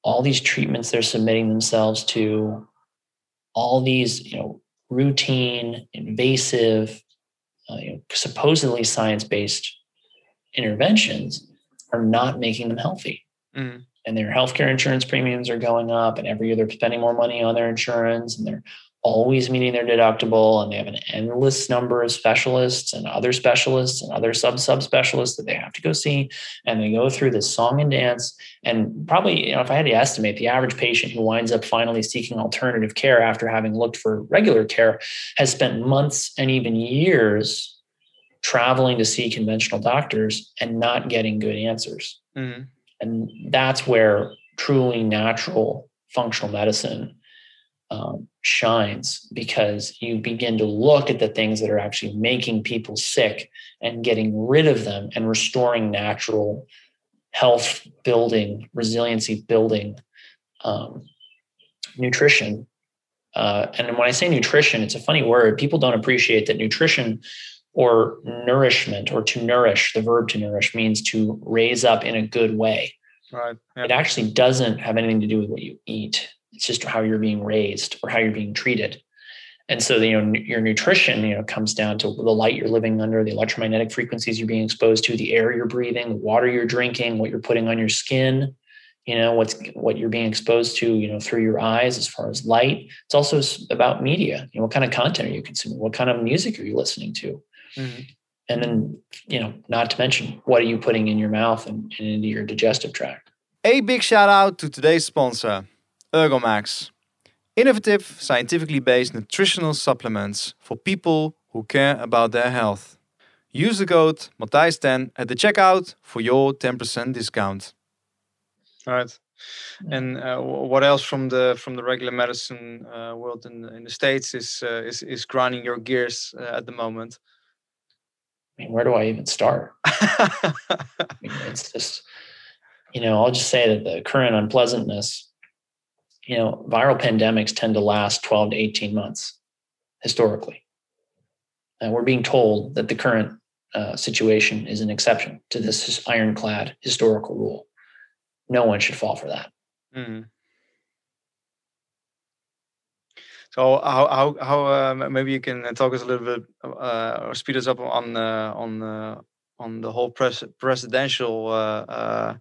all these treatments they're submitting themselves to, all these, you know, routine, invasive, uh, you know, supposedly science-based interventions are not making them healthy. Mm. And their healthcare insurance premiums are going up, and every year they're spending more money on their insurance, and they're always meeting their deductible and they have an endless number of specialists and other specialists and other sub sub specialists that they have to go see and they go through this song and dance and probably you know if i had to estimate the average patient who winds up finally seeking alternative care after having looked for regular care has spent months and even years traveling to see conventional doctors and not getting good answers mm-hmm. and that's where truly natural functional medicine um, shines because you begin to look at the things that are actually making people sick and getting rid of them and restoring natural health building, resiliency building um, nutrition. Uh, and when I say nutrition, it's a funny word. People don't appreciate that nutrition or nourishment or to nourish the verb to nourish means to raise up in a good way right yeah. it actually doesn't have anything to do with what you eat it's just how you're being raised or how you're being treated. And so you know your nutrition you know comes down to the light you're living under the electromagnetic frequencies you're being exposed to the air you're breathing the water you're drinking what you're putting on your skin you know what's what you're being exposed to you know through your eyes as far as light. It's also about media. You know what kind of content are you consuming? What kind of music are you listening to? Mm-hmm. And then, you know, not to mention what are you putting in your mouth and, and into your digestive tract. A big shout out to today's sponsor, Ergomax. Innovative, scientifically based nutritional supplements for people who care about their health. Use the code Matthijs10 at the checkout for your 10% discount. All right. And uh, what else from the from the regular medicine uh, world in in the states is uh, is is grinding your gears uh, at the moment? I mean, where do I even start? (laughs) I mean, it's just, you know, I'll just say that the current unpleasantness, you know, viral pandemics tend to last 12 to 18 months historically. And we're being told that the current uh, situation is an exception to this ironclad historical rule. No one should fall for that. Mm. So how how how uh, maybe you can talk us a little bit uh, or speed us up on uh, on on the whole pres presidential uh, uh,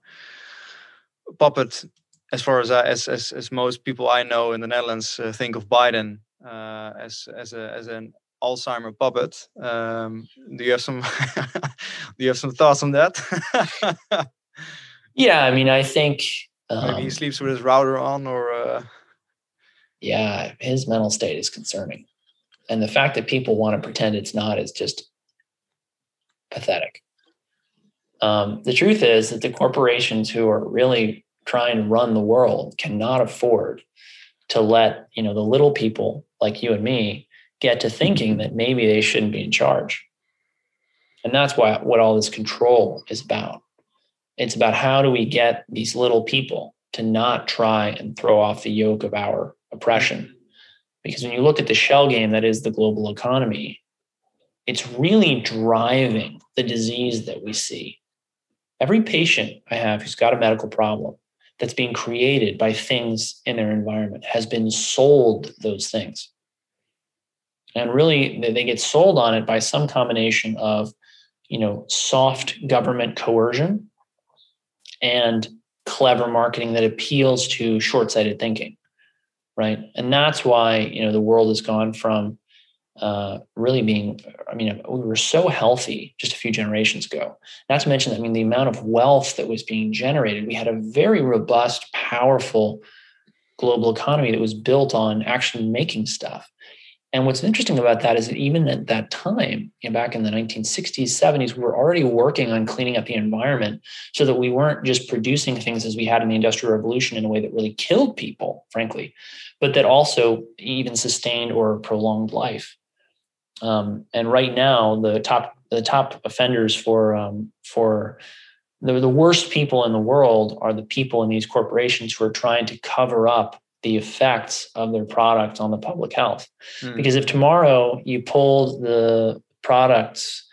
puppet as far as, as as as most people I know in the Netherlands think of Biden uh, as as a as an Alzheimer puppet. Um, do you have some (laughs) do you have some thoughts on that? yeah, I mean, I think um, maybe he um sleeps with his router on, or uh... yeah, his mental state is concerning. And the fact that people want to pretend it's not is just pathetic. Um, the truth is that the corporations who are really trying to run the world cannot afford to let you know the little people like you and me get to thinking mm-hmm. that maybe they shouldn't be in charge. And that's why what all this control is about. It's about how do we get these little people to not try and throw off the yoke of our oppression. Because when you look at the shell game that is the global economy, it's really driving the disease that we see. Every patient I have who's got a medical problem that's being created by things in their environment has been sold those things. And really, they get sold on it by some combination of, you know, soft government coercion and clever marketing that appeals to short-sighted thinking right? And that's why you know the world has gone from uh, really being. I mean, we were so healthy just a few generations ago. Not to mention, I mean, the amount of wealth that was being generated. We had a very robust, powerful global economy that was built on actually making stuff. And what's interesting about that is that even at that time, you know, back in the 1960s, 70s, we were already working on cleaning up the environment so that we weren't just producing things as we had in the Industrial Revolution in a way that really killed people, frankly, but that also even sustained or prolonged life. Um, and right now, the top the top offenders for um, for the, the worst people in the world are the people in these corporations who are trying to cover up the effects of their product on the public health. Mm. Because if tomorrow you pulled the products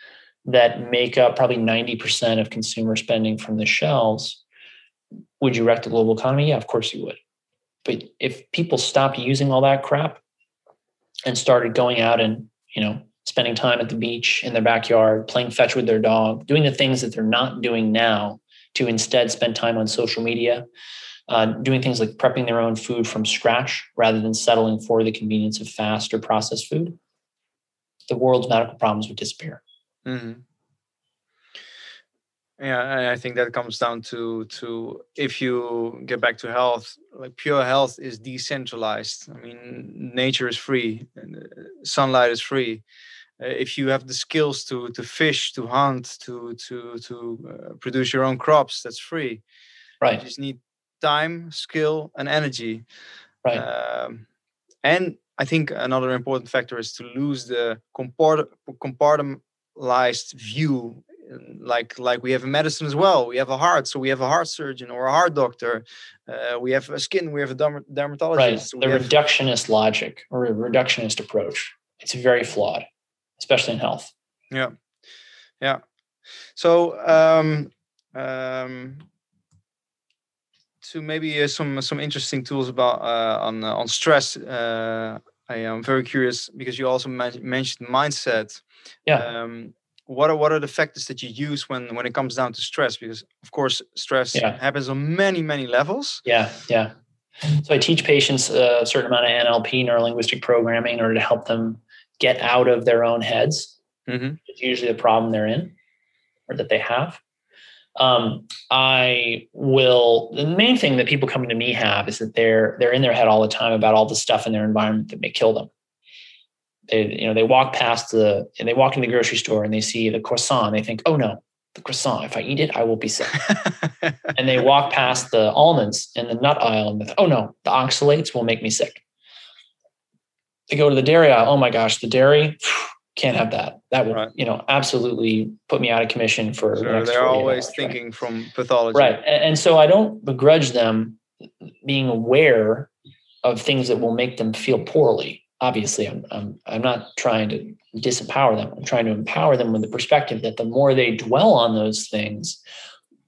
that make up probably 90% of consumer spending from the shelves, would you wreck the global economy? Yeah, of course you would. But if people stopped using all that crap and started going out and, you know, spending time at the beach in their backyard, playing fetch with their dog, doing the things that they're not doing now to instead spend time on social media, uh, doing things like prepping their own food from scratch rather than settling for the convenience of fast or processed food, the world's medical problems would disappear. Mm-hmm. Yeah, I think that comes down to to if you get back to health, like pure health is decentralized. I mean, nature is free, uh, sunlight is free. Uh, if you have the skills to to fish, to hunt, to to to uh, produce your own crops, that's free. Right. You just need time, skill, and energy. Right. Um, and I think another important factor is to lose the compart- compartmentalized view like like we have a medicine as well we have a heart so we have a heart surgeon or a heart doctor uh, we have a skin we have a derm- dermatologist right. the have... reductionist logic or a reductionist approach it's very flawed especially in health Yeah, yeah. So um, um, to maybe uh, some some interesting tools about uh, on uh, on stress. Uh, I am very curious because you also men mentioned mindset. Yeah. Um, what are what are the factors that you use when when it comes down to stress? Because of course, stress Yeah. happens on many many levels. Yeah, yeah. So I teach patients a certain amount of NLP, neuro linguistic programming, in order to help them get out of their own heads. hmm It's usually the problem they're in or that they have. Um, I will. The main thing that people coming to me have is that they're they're in their head all the time about all the stuff in their environment that may kill them. They you know they walk past the and they walk in the grocery store and they see the croissant. They think, oh no, the croissant. If I eat it, I will be sick. (laughs) and they walk past the almonds in the nut aisle and they think, oh no, the oxalates will make me sick. They go to the dairy aisle. Oh my gosh, the dairy can't have that. That would, Right. you know, absolutely put me out of commission for the next they're always hours, right? thinking from pathology. right. And, and so I don't begrudge them being aware of things that will make them feel poorly. Obviously, I'm, I'm, I'm not trying to disempower them. I'm trying to empower them with the perspective that the more they dwell on those things,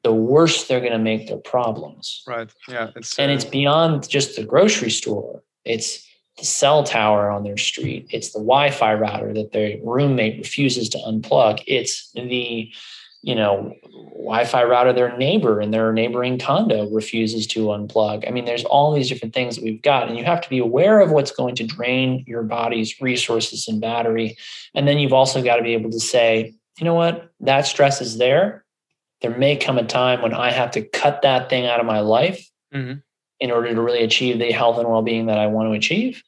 the worse they're going to make their problems. Right. Yeah. It's And uh, it's beyond just the grocery store. It's the cell tower on their street. It's the Wi-Fi router that their roommate refuses to unplug. It's the, you know, Wi-Fi router their neighbor in their neighboring condo refuses to unplug. I mean, there's all these different things that we've got, and you have to be aware of what's going to drain your body's resources and battery. And then you've also got to be able to say, you know what, that stress is there. There may come a time when I have to cut that thing out of my life Mhm. in order to really achieve the health and well-being that I want to achieve.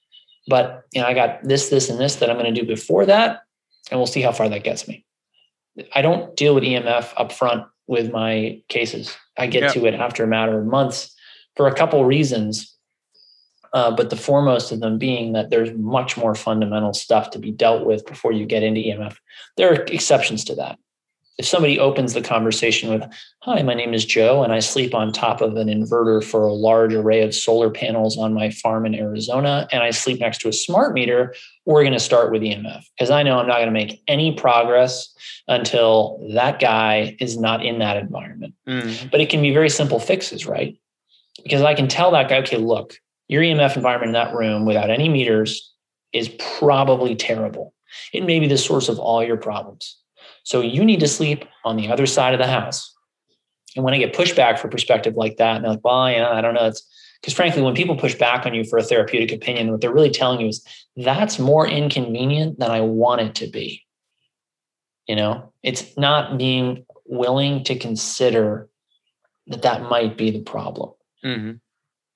But you know, I got this, this, and this that I'm going to do before that, and we'll see how far that gets me. I don't deal with EMF up front with my cases. I get Yeah. to it after a matter of months for a couple reasons. Uh, but the foremost of them being that there's much more fundamental stuff to be dealt with before you get into EMF. There are exceptions to that. If somebody opens the conversation with, Hi, my name is Joe, and I sleep on top of an inverter for a large array of solar panels on my farm in Arizona, and I sleep next to a smart meter, we're going to start with EMF because I know I'm not going to make any progress until that guy is not in that environment. Mhm. But it can be very simple fixes, right? Because I can tell that guy, okay, look, your EMF environment in that room without any meters is probably terrible. It may be the source of all your problems. So you need to sleep on the other side of the house. And when I get pushback for perspective like that, and they're like, well, yeah, I don't know. It's because frankly, when people push back on you for a therapeutic opinion, what they're really telling you is that's more inconvenient than I want it to be. You know, it's not being willing to consider that that might be the problem. Mhm.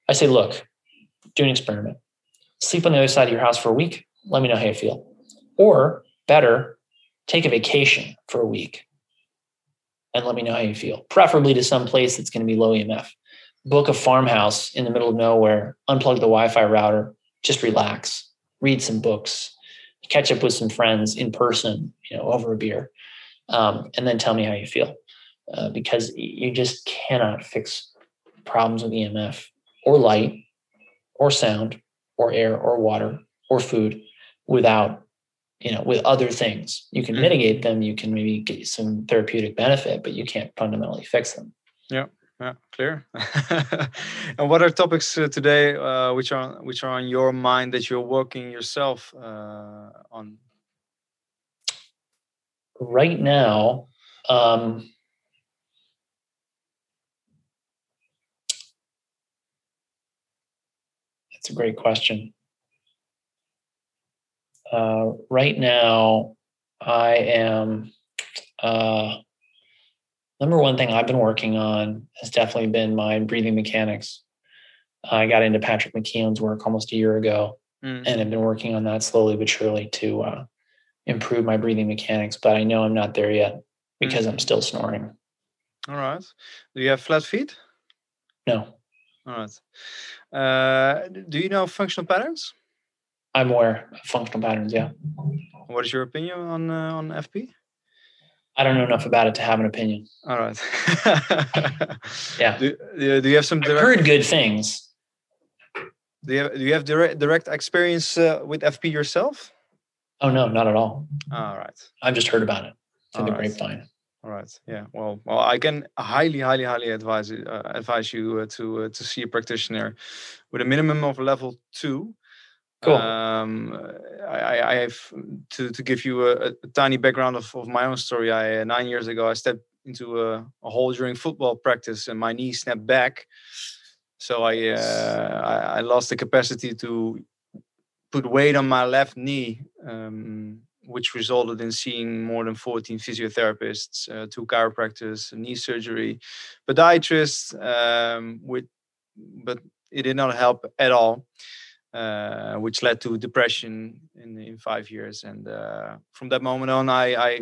I say, look, do an experiment. Sleep on the other side of your house for a week. Let me know how you feel. Or better, take a vacation for a week and let me know how you feel, preferably to some place that's going to be low EMF. Book a farmhouse in the middle of nowhere, unplug the Wi Fi router, just relax, read some books, catch up with some friends in person, you know, over a beer, um, and then tell me how you feel. Uh, because you just cannot fix problems with EMF or light or sound or air or water or food without you know with other things you can Mhm. mitigate them you can maybe get some therapeutic benefit but you can't fundamentally fix them Yeah, Yeah, clear. (laughs) and what are topics uh, today uh, which are which are on your mind that you're working yourself uh, on? right now um that's a great question uh, right now i am uh, number one thing i've been working on has definitely been my breathing mechanics i got into patrick McKeown's work almost a year ago Mm. and I've been working on that slowly but surely to uh, improve my breathing mechanics. But I know I'm not there yet because I'm still snoring. All right. Do you have flat feet? No, All right. Uh, do you know functional patterns? I'm aware of functional patterns. Yeah, What is your opinion on uh, on FP? I don't know enough about it to have an opinion. All right. (laughs) Yeah. Do, do you have some I've heard good things. do you have, do you have direct direct experience uh, with FP yourself? Oh no, not at all. All right. I've just heard about it through All the right. grapevine. All right. Yeah. Well, well, I can highly, highly, highly advise uh, advise you uh, to uh, to see a practitioner with a minimum of level two. Cool. Um, I, I- have to to give you a, a tiny background of, of my own story. I uh, nine years ago I stepped into a, a hole during football practice and my knee snapped back. So I, uh, I I lost the capacity to put weight on my left knee, um, which resulted in seeing more than 14 physiotherapists, uh, two chiropractors, knee surgery, podiatrists, um, with, but it did not help at all, uh, which led to depression in, in five years. And uh, from that moment on, I, I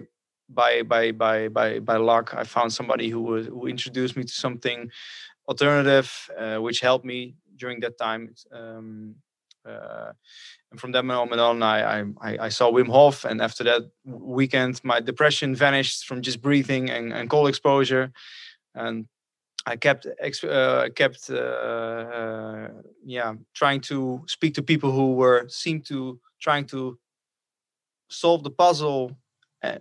by by by by by luck, I found somebody who was who introduced me to something alternative, uh, which helped me during that time. Um, uh, and from that moment on, I, I I saw Wim Hof, and after that weekend, my depression vanished from just breathing and, and cold exposure, and I kept uh, kept uh, uh, yeah trying to speak to people who were seemed to trying to solve the puzzle uh,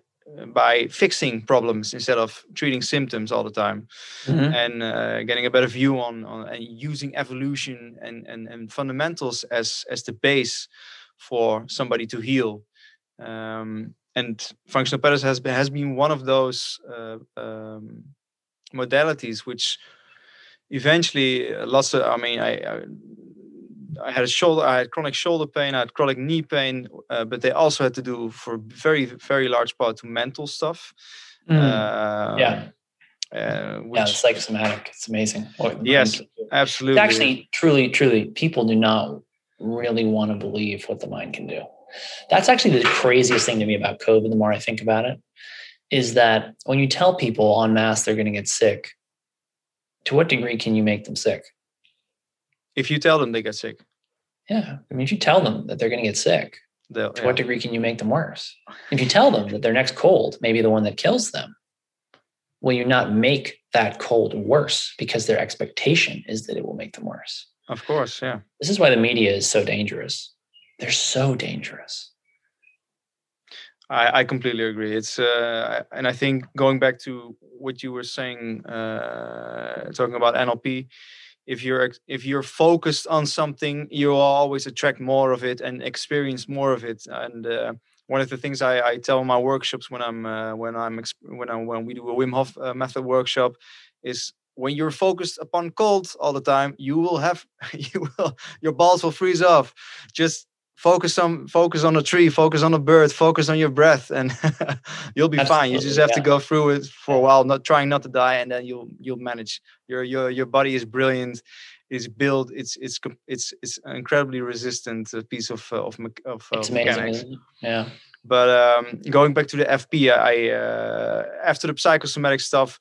by fixing problems instead of treating symptoms all the time Mhm. and uh, getting a better view on, on and using evolution and, and, and fundamentals as as the base for somebody to heal. Um, and functional patterns has been, has been one of those uh, um, modalities which eventually uh, lots of I mean I, I I had a shoulder I had chronic shoulder pain I had chronic knee pain uh, but they also had to do for very very large part to mental stuff Mm. uh, yeah, uh, yeah, it's psychosomatic. It's amazing. Yes, absolutely It's actually, truly, truly, people do not really want to believe what the mind can do. That's actually the craziest thing to me about COVID. The more I think about it, is that when you tell people en masse they're going to get sick, to what degree can you make them sick? if you tell them they get sick Yeah, I mean, if you tell them that they're going to get sick, they'll to yeah. what degree can you make them worse? If you tell them that their next cold may be the one that kills them, will you not make that cold worse because their expectation is that it will make them worse? of course yeah This is why the media is so dangerous. They're so dangerous. I, I completely agree. It's uh, and I think going back to what you were saying, uh, talking about NLP, if you're if you're focused on something, you will always attract more of it and experience more of it. And uh, one of the things I, I tell my workshops when I'm uh, when I'm when I when we do a Wim Hof uh, method workshop is when you're focused upon cold all the time, you will have (laughs) you will your balls will freeze off. Just focus on focus on a tree focus on a bird focus on your breath and (laughs) you'll be fine you just Absolutely, have to go through it for a while not trying not to die and then you'll you'll manage your your your body is brilliant it's built it's it's it's it's an incredibly resistant piece of uh, of, of, uh, It's mechanics isn't? Yeah. but um going back to the fp i uh, after the psychosomatic stuff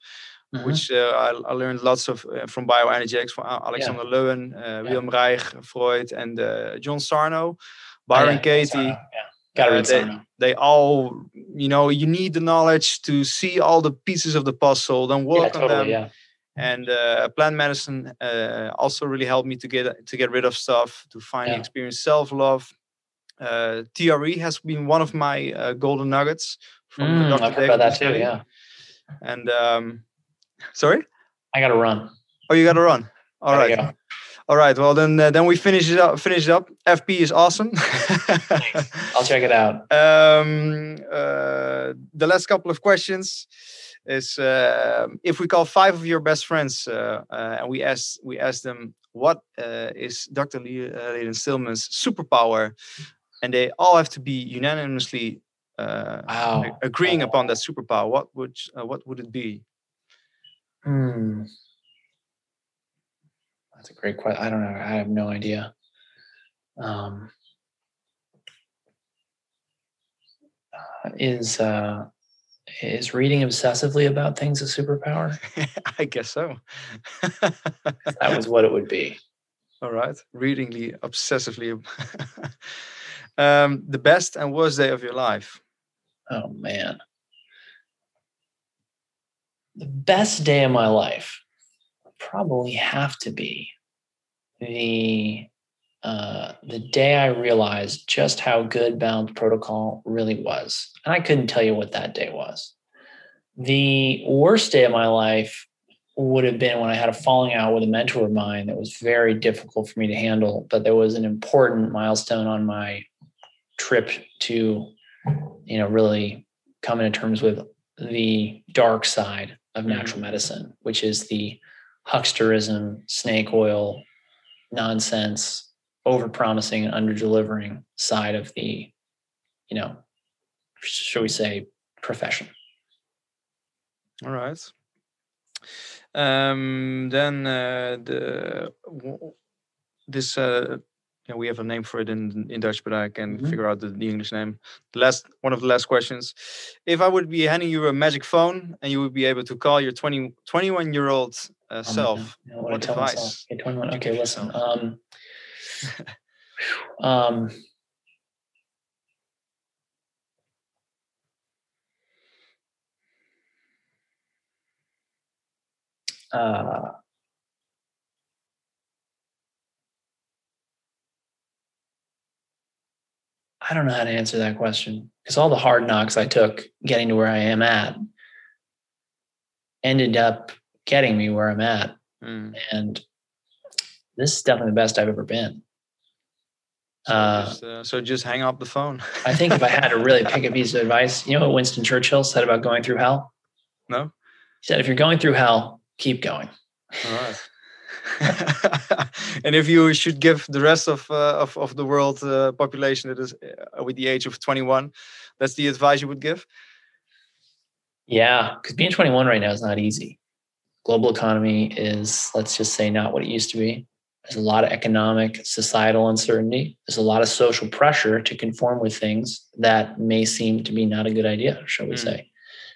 Mhm. which uh, I, I learned lots of uh, from bioenergetics from Alexander Lowen, uh, Wilhelm Reich, Freud, and uh, John Sarno, Byron yeah, Katie. Yeah. Gotta uh, read they- Sarno. They all, you know, you need the knowledge to see all the pieces of the puzzle, then Yeah, work on them. totally. Yeah. And uh, plant medicine uh, also really helped me to get to get rid of stuff, to finally Yeah. experience self love. Uh, TRE has been one of my uh, golden nuggets from Mm, Dr. I've heard about that too. Yeah. And um, sorry, I got to run. oh, you got to run. All Gotta right. Go. All right. Well, then uh, then we finish it up. Finish it up. FP is awesome. I'll check it out. (laughs) um, uh, the last couple of questions is uh, if we call five of your best friends uh, uh, and we ask we ask them what uh, is Dr. Le- uh, Leland Stillman's superpower, and they all have to be unanimously uh, Wow. a- agreeing upon that superpower. What would uh, what would it be? Hmm. That's a great question. I don't know. I have no idea. Um, uh, is uh, is reading obsessively about things a superpower? (laughs) I guess so. That was what it would be. All right. Readingly, obsessively. (laughs) um, the best and worst day of your life. Oh man. The best day of my life probably have to be the uh, the day I realized just how good Balanced Protocol really was. And I couldn't tell you what that day was. The worst day of my life would have been when I had a falling out with a mentor of mine that was very difficult for me to handle, but there was an important milestone on my trip to, you know, really coming to terms with the dark side of mm-hmm. natural medicine, which is the hucksterism, snake oil, nonsense, over promising and under delivering side of the, you know, shall we say, profession. All right. Um, then uh, the this uh, yeah, we have a name for it in in Dutch, but I can mm -hmm. figure out the, the, English name. The last one of the last questions: If I would be handing you a magic phone and you would be able to call your 20, 21 year old uh, oh self, what, what device? Okay, 21. Okay, listen. Um, (laughs) um, uh, I don't know how to answer that question because all the hard knocks I took getting to where I am at ended up getting me where I'm at. Mm. And this is definitely the best I've ever been. So, uh, just, uh, so just hang up the phone. (laughs) I think if I had to really pick a piece of advice, you know what Winston Churchill said about going through hell? No. He said, if you're going through hell, keep going. All right. (laughs) and if you should give the rest of uh, of, of the world uh, population that is uh, with the age of 21, that's the advice you would give. Yeah, because being 21 right now is not easy. Global economy is, let's just say, not what it used to be. There's a lot of economic, societal uncertainty. There's a lot of social pressure to conform with things that may seem to be not a good idea, shall we mm. say.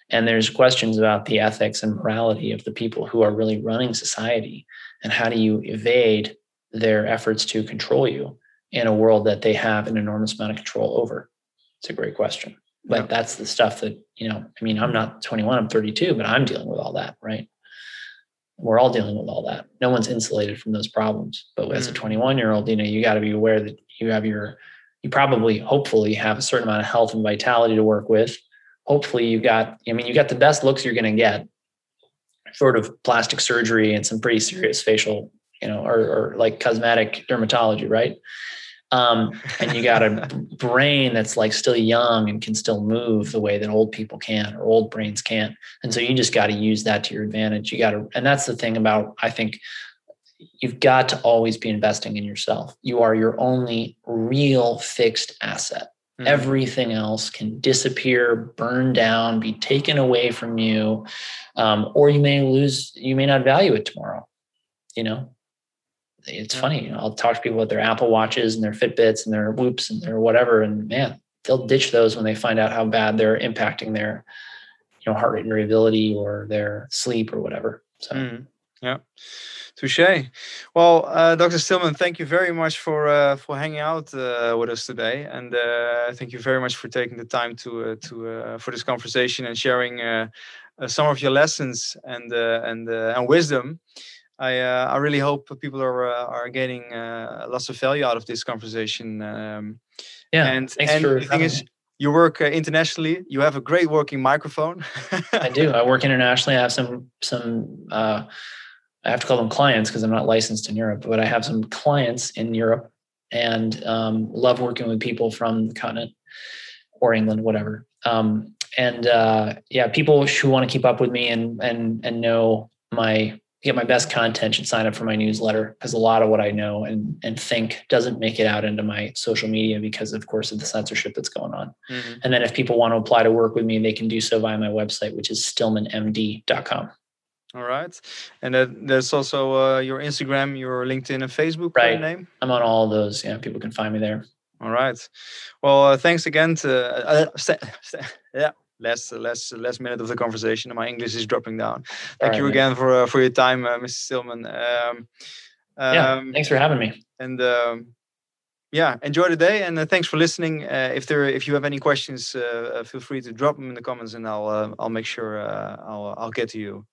And there's questions about the ethics and morality of the people who are really running society and how do you evade their efforts to control you in a world that they have an enormous amount of control over? It's a great question. But yeah. that's the stuff that, you know, I mean, I'm not 21, I'm 32, but I'm dealing with all that, right? We're all dealing with all that. No one's insulated from those problems. But as a mm. 21 year old, you know, you got to be aware that you have your, you probably, hopefully, have a certain amount of health and vitality to work with. Hopefully, you got, I mean, you got the best looks you're going to get sort of plastic surgery and some pretty serious facial, you know, or, or like cosmetic dermatology, right? Um, and you got a (laughs) brain that's like still young and can still move the way that old people can or old brains can't. And so you just got to use that to your advantage. You got to, and that's the thing about, I think, you've got to always be investing in yourself. You are your only real fixed asset. Mm-hmm. Everything else can disappear, burn down, be taken away from you, um, or you may lose. You may not value it tomorrow. You know, it's funny. I'll talk to people with their Apple watches and their Fitbits and their Whoops and their whatever, and man, they'll ditch those when they find out how bad they're impacting their, you know, heart rate variability or their sleep or whatever. So, mm. yeah. Touche. Well, uh, Dr. Stillman, thank you very much for uh, for hanging out uh, with us today, and uh, thank you very much for taking the time to uh, to uh, for this conversation and sharing some of your lessons and and and wisdom. I I really hope people are are getting lots of value out of this conversation. Um, yeah, and thanks and for the thing is, you work uh, internationally. You have a great working microphone. I do. I work (laughs) internationally. I have some some uh, I have to call them clients because I'm not licensed in Europe, but I have some clients in Europe and um, love working with people from the continent or England, whatever. Um, and uh, yeah, people who want to keep up with me and and and know my get my best content should sign up for my newsletter because a lot of what I know and and think doesn't make it out into my social media because of course of the censorship that's going on. Mm-hmm. And then if people want to apply to work with me, they can do so via my website, which is stillmanmd.com. All right, and uh, there's also uh, your Instagram, your LinkedIn, and Facebook right. name. I'm on all those. Yeah, people can find me there. All right. Well, uh, thanks again to uh, uh yeah. Last last last minute of the conversation. My English is dropping down. Thank you again man. for uh, for your time, Mr. Stillman. Um, yeah, um, thanks for having me. And um, yeah, enjoy the day, and thanks for listening. if there, if you have any questions, feel free to drop them in the comments, and I'll I'll make sure I'll I'll get to you.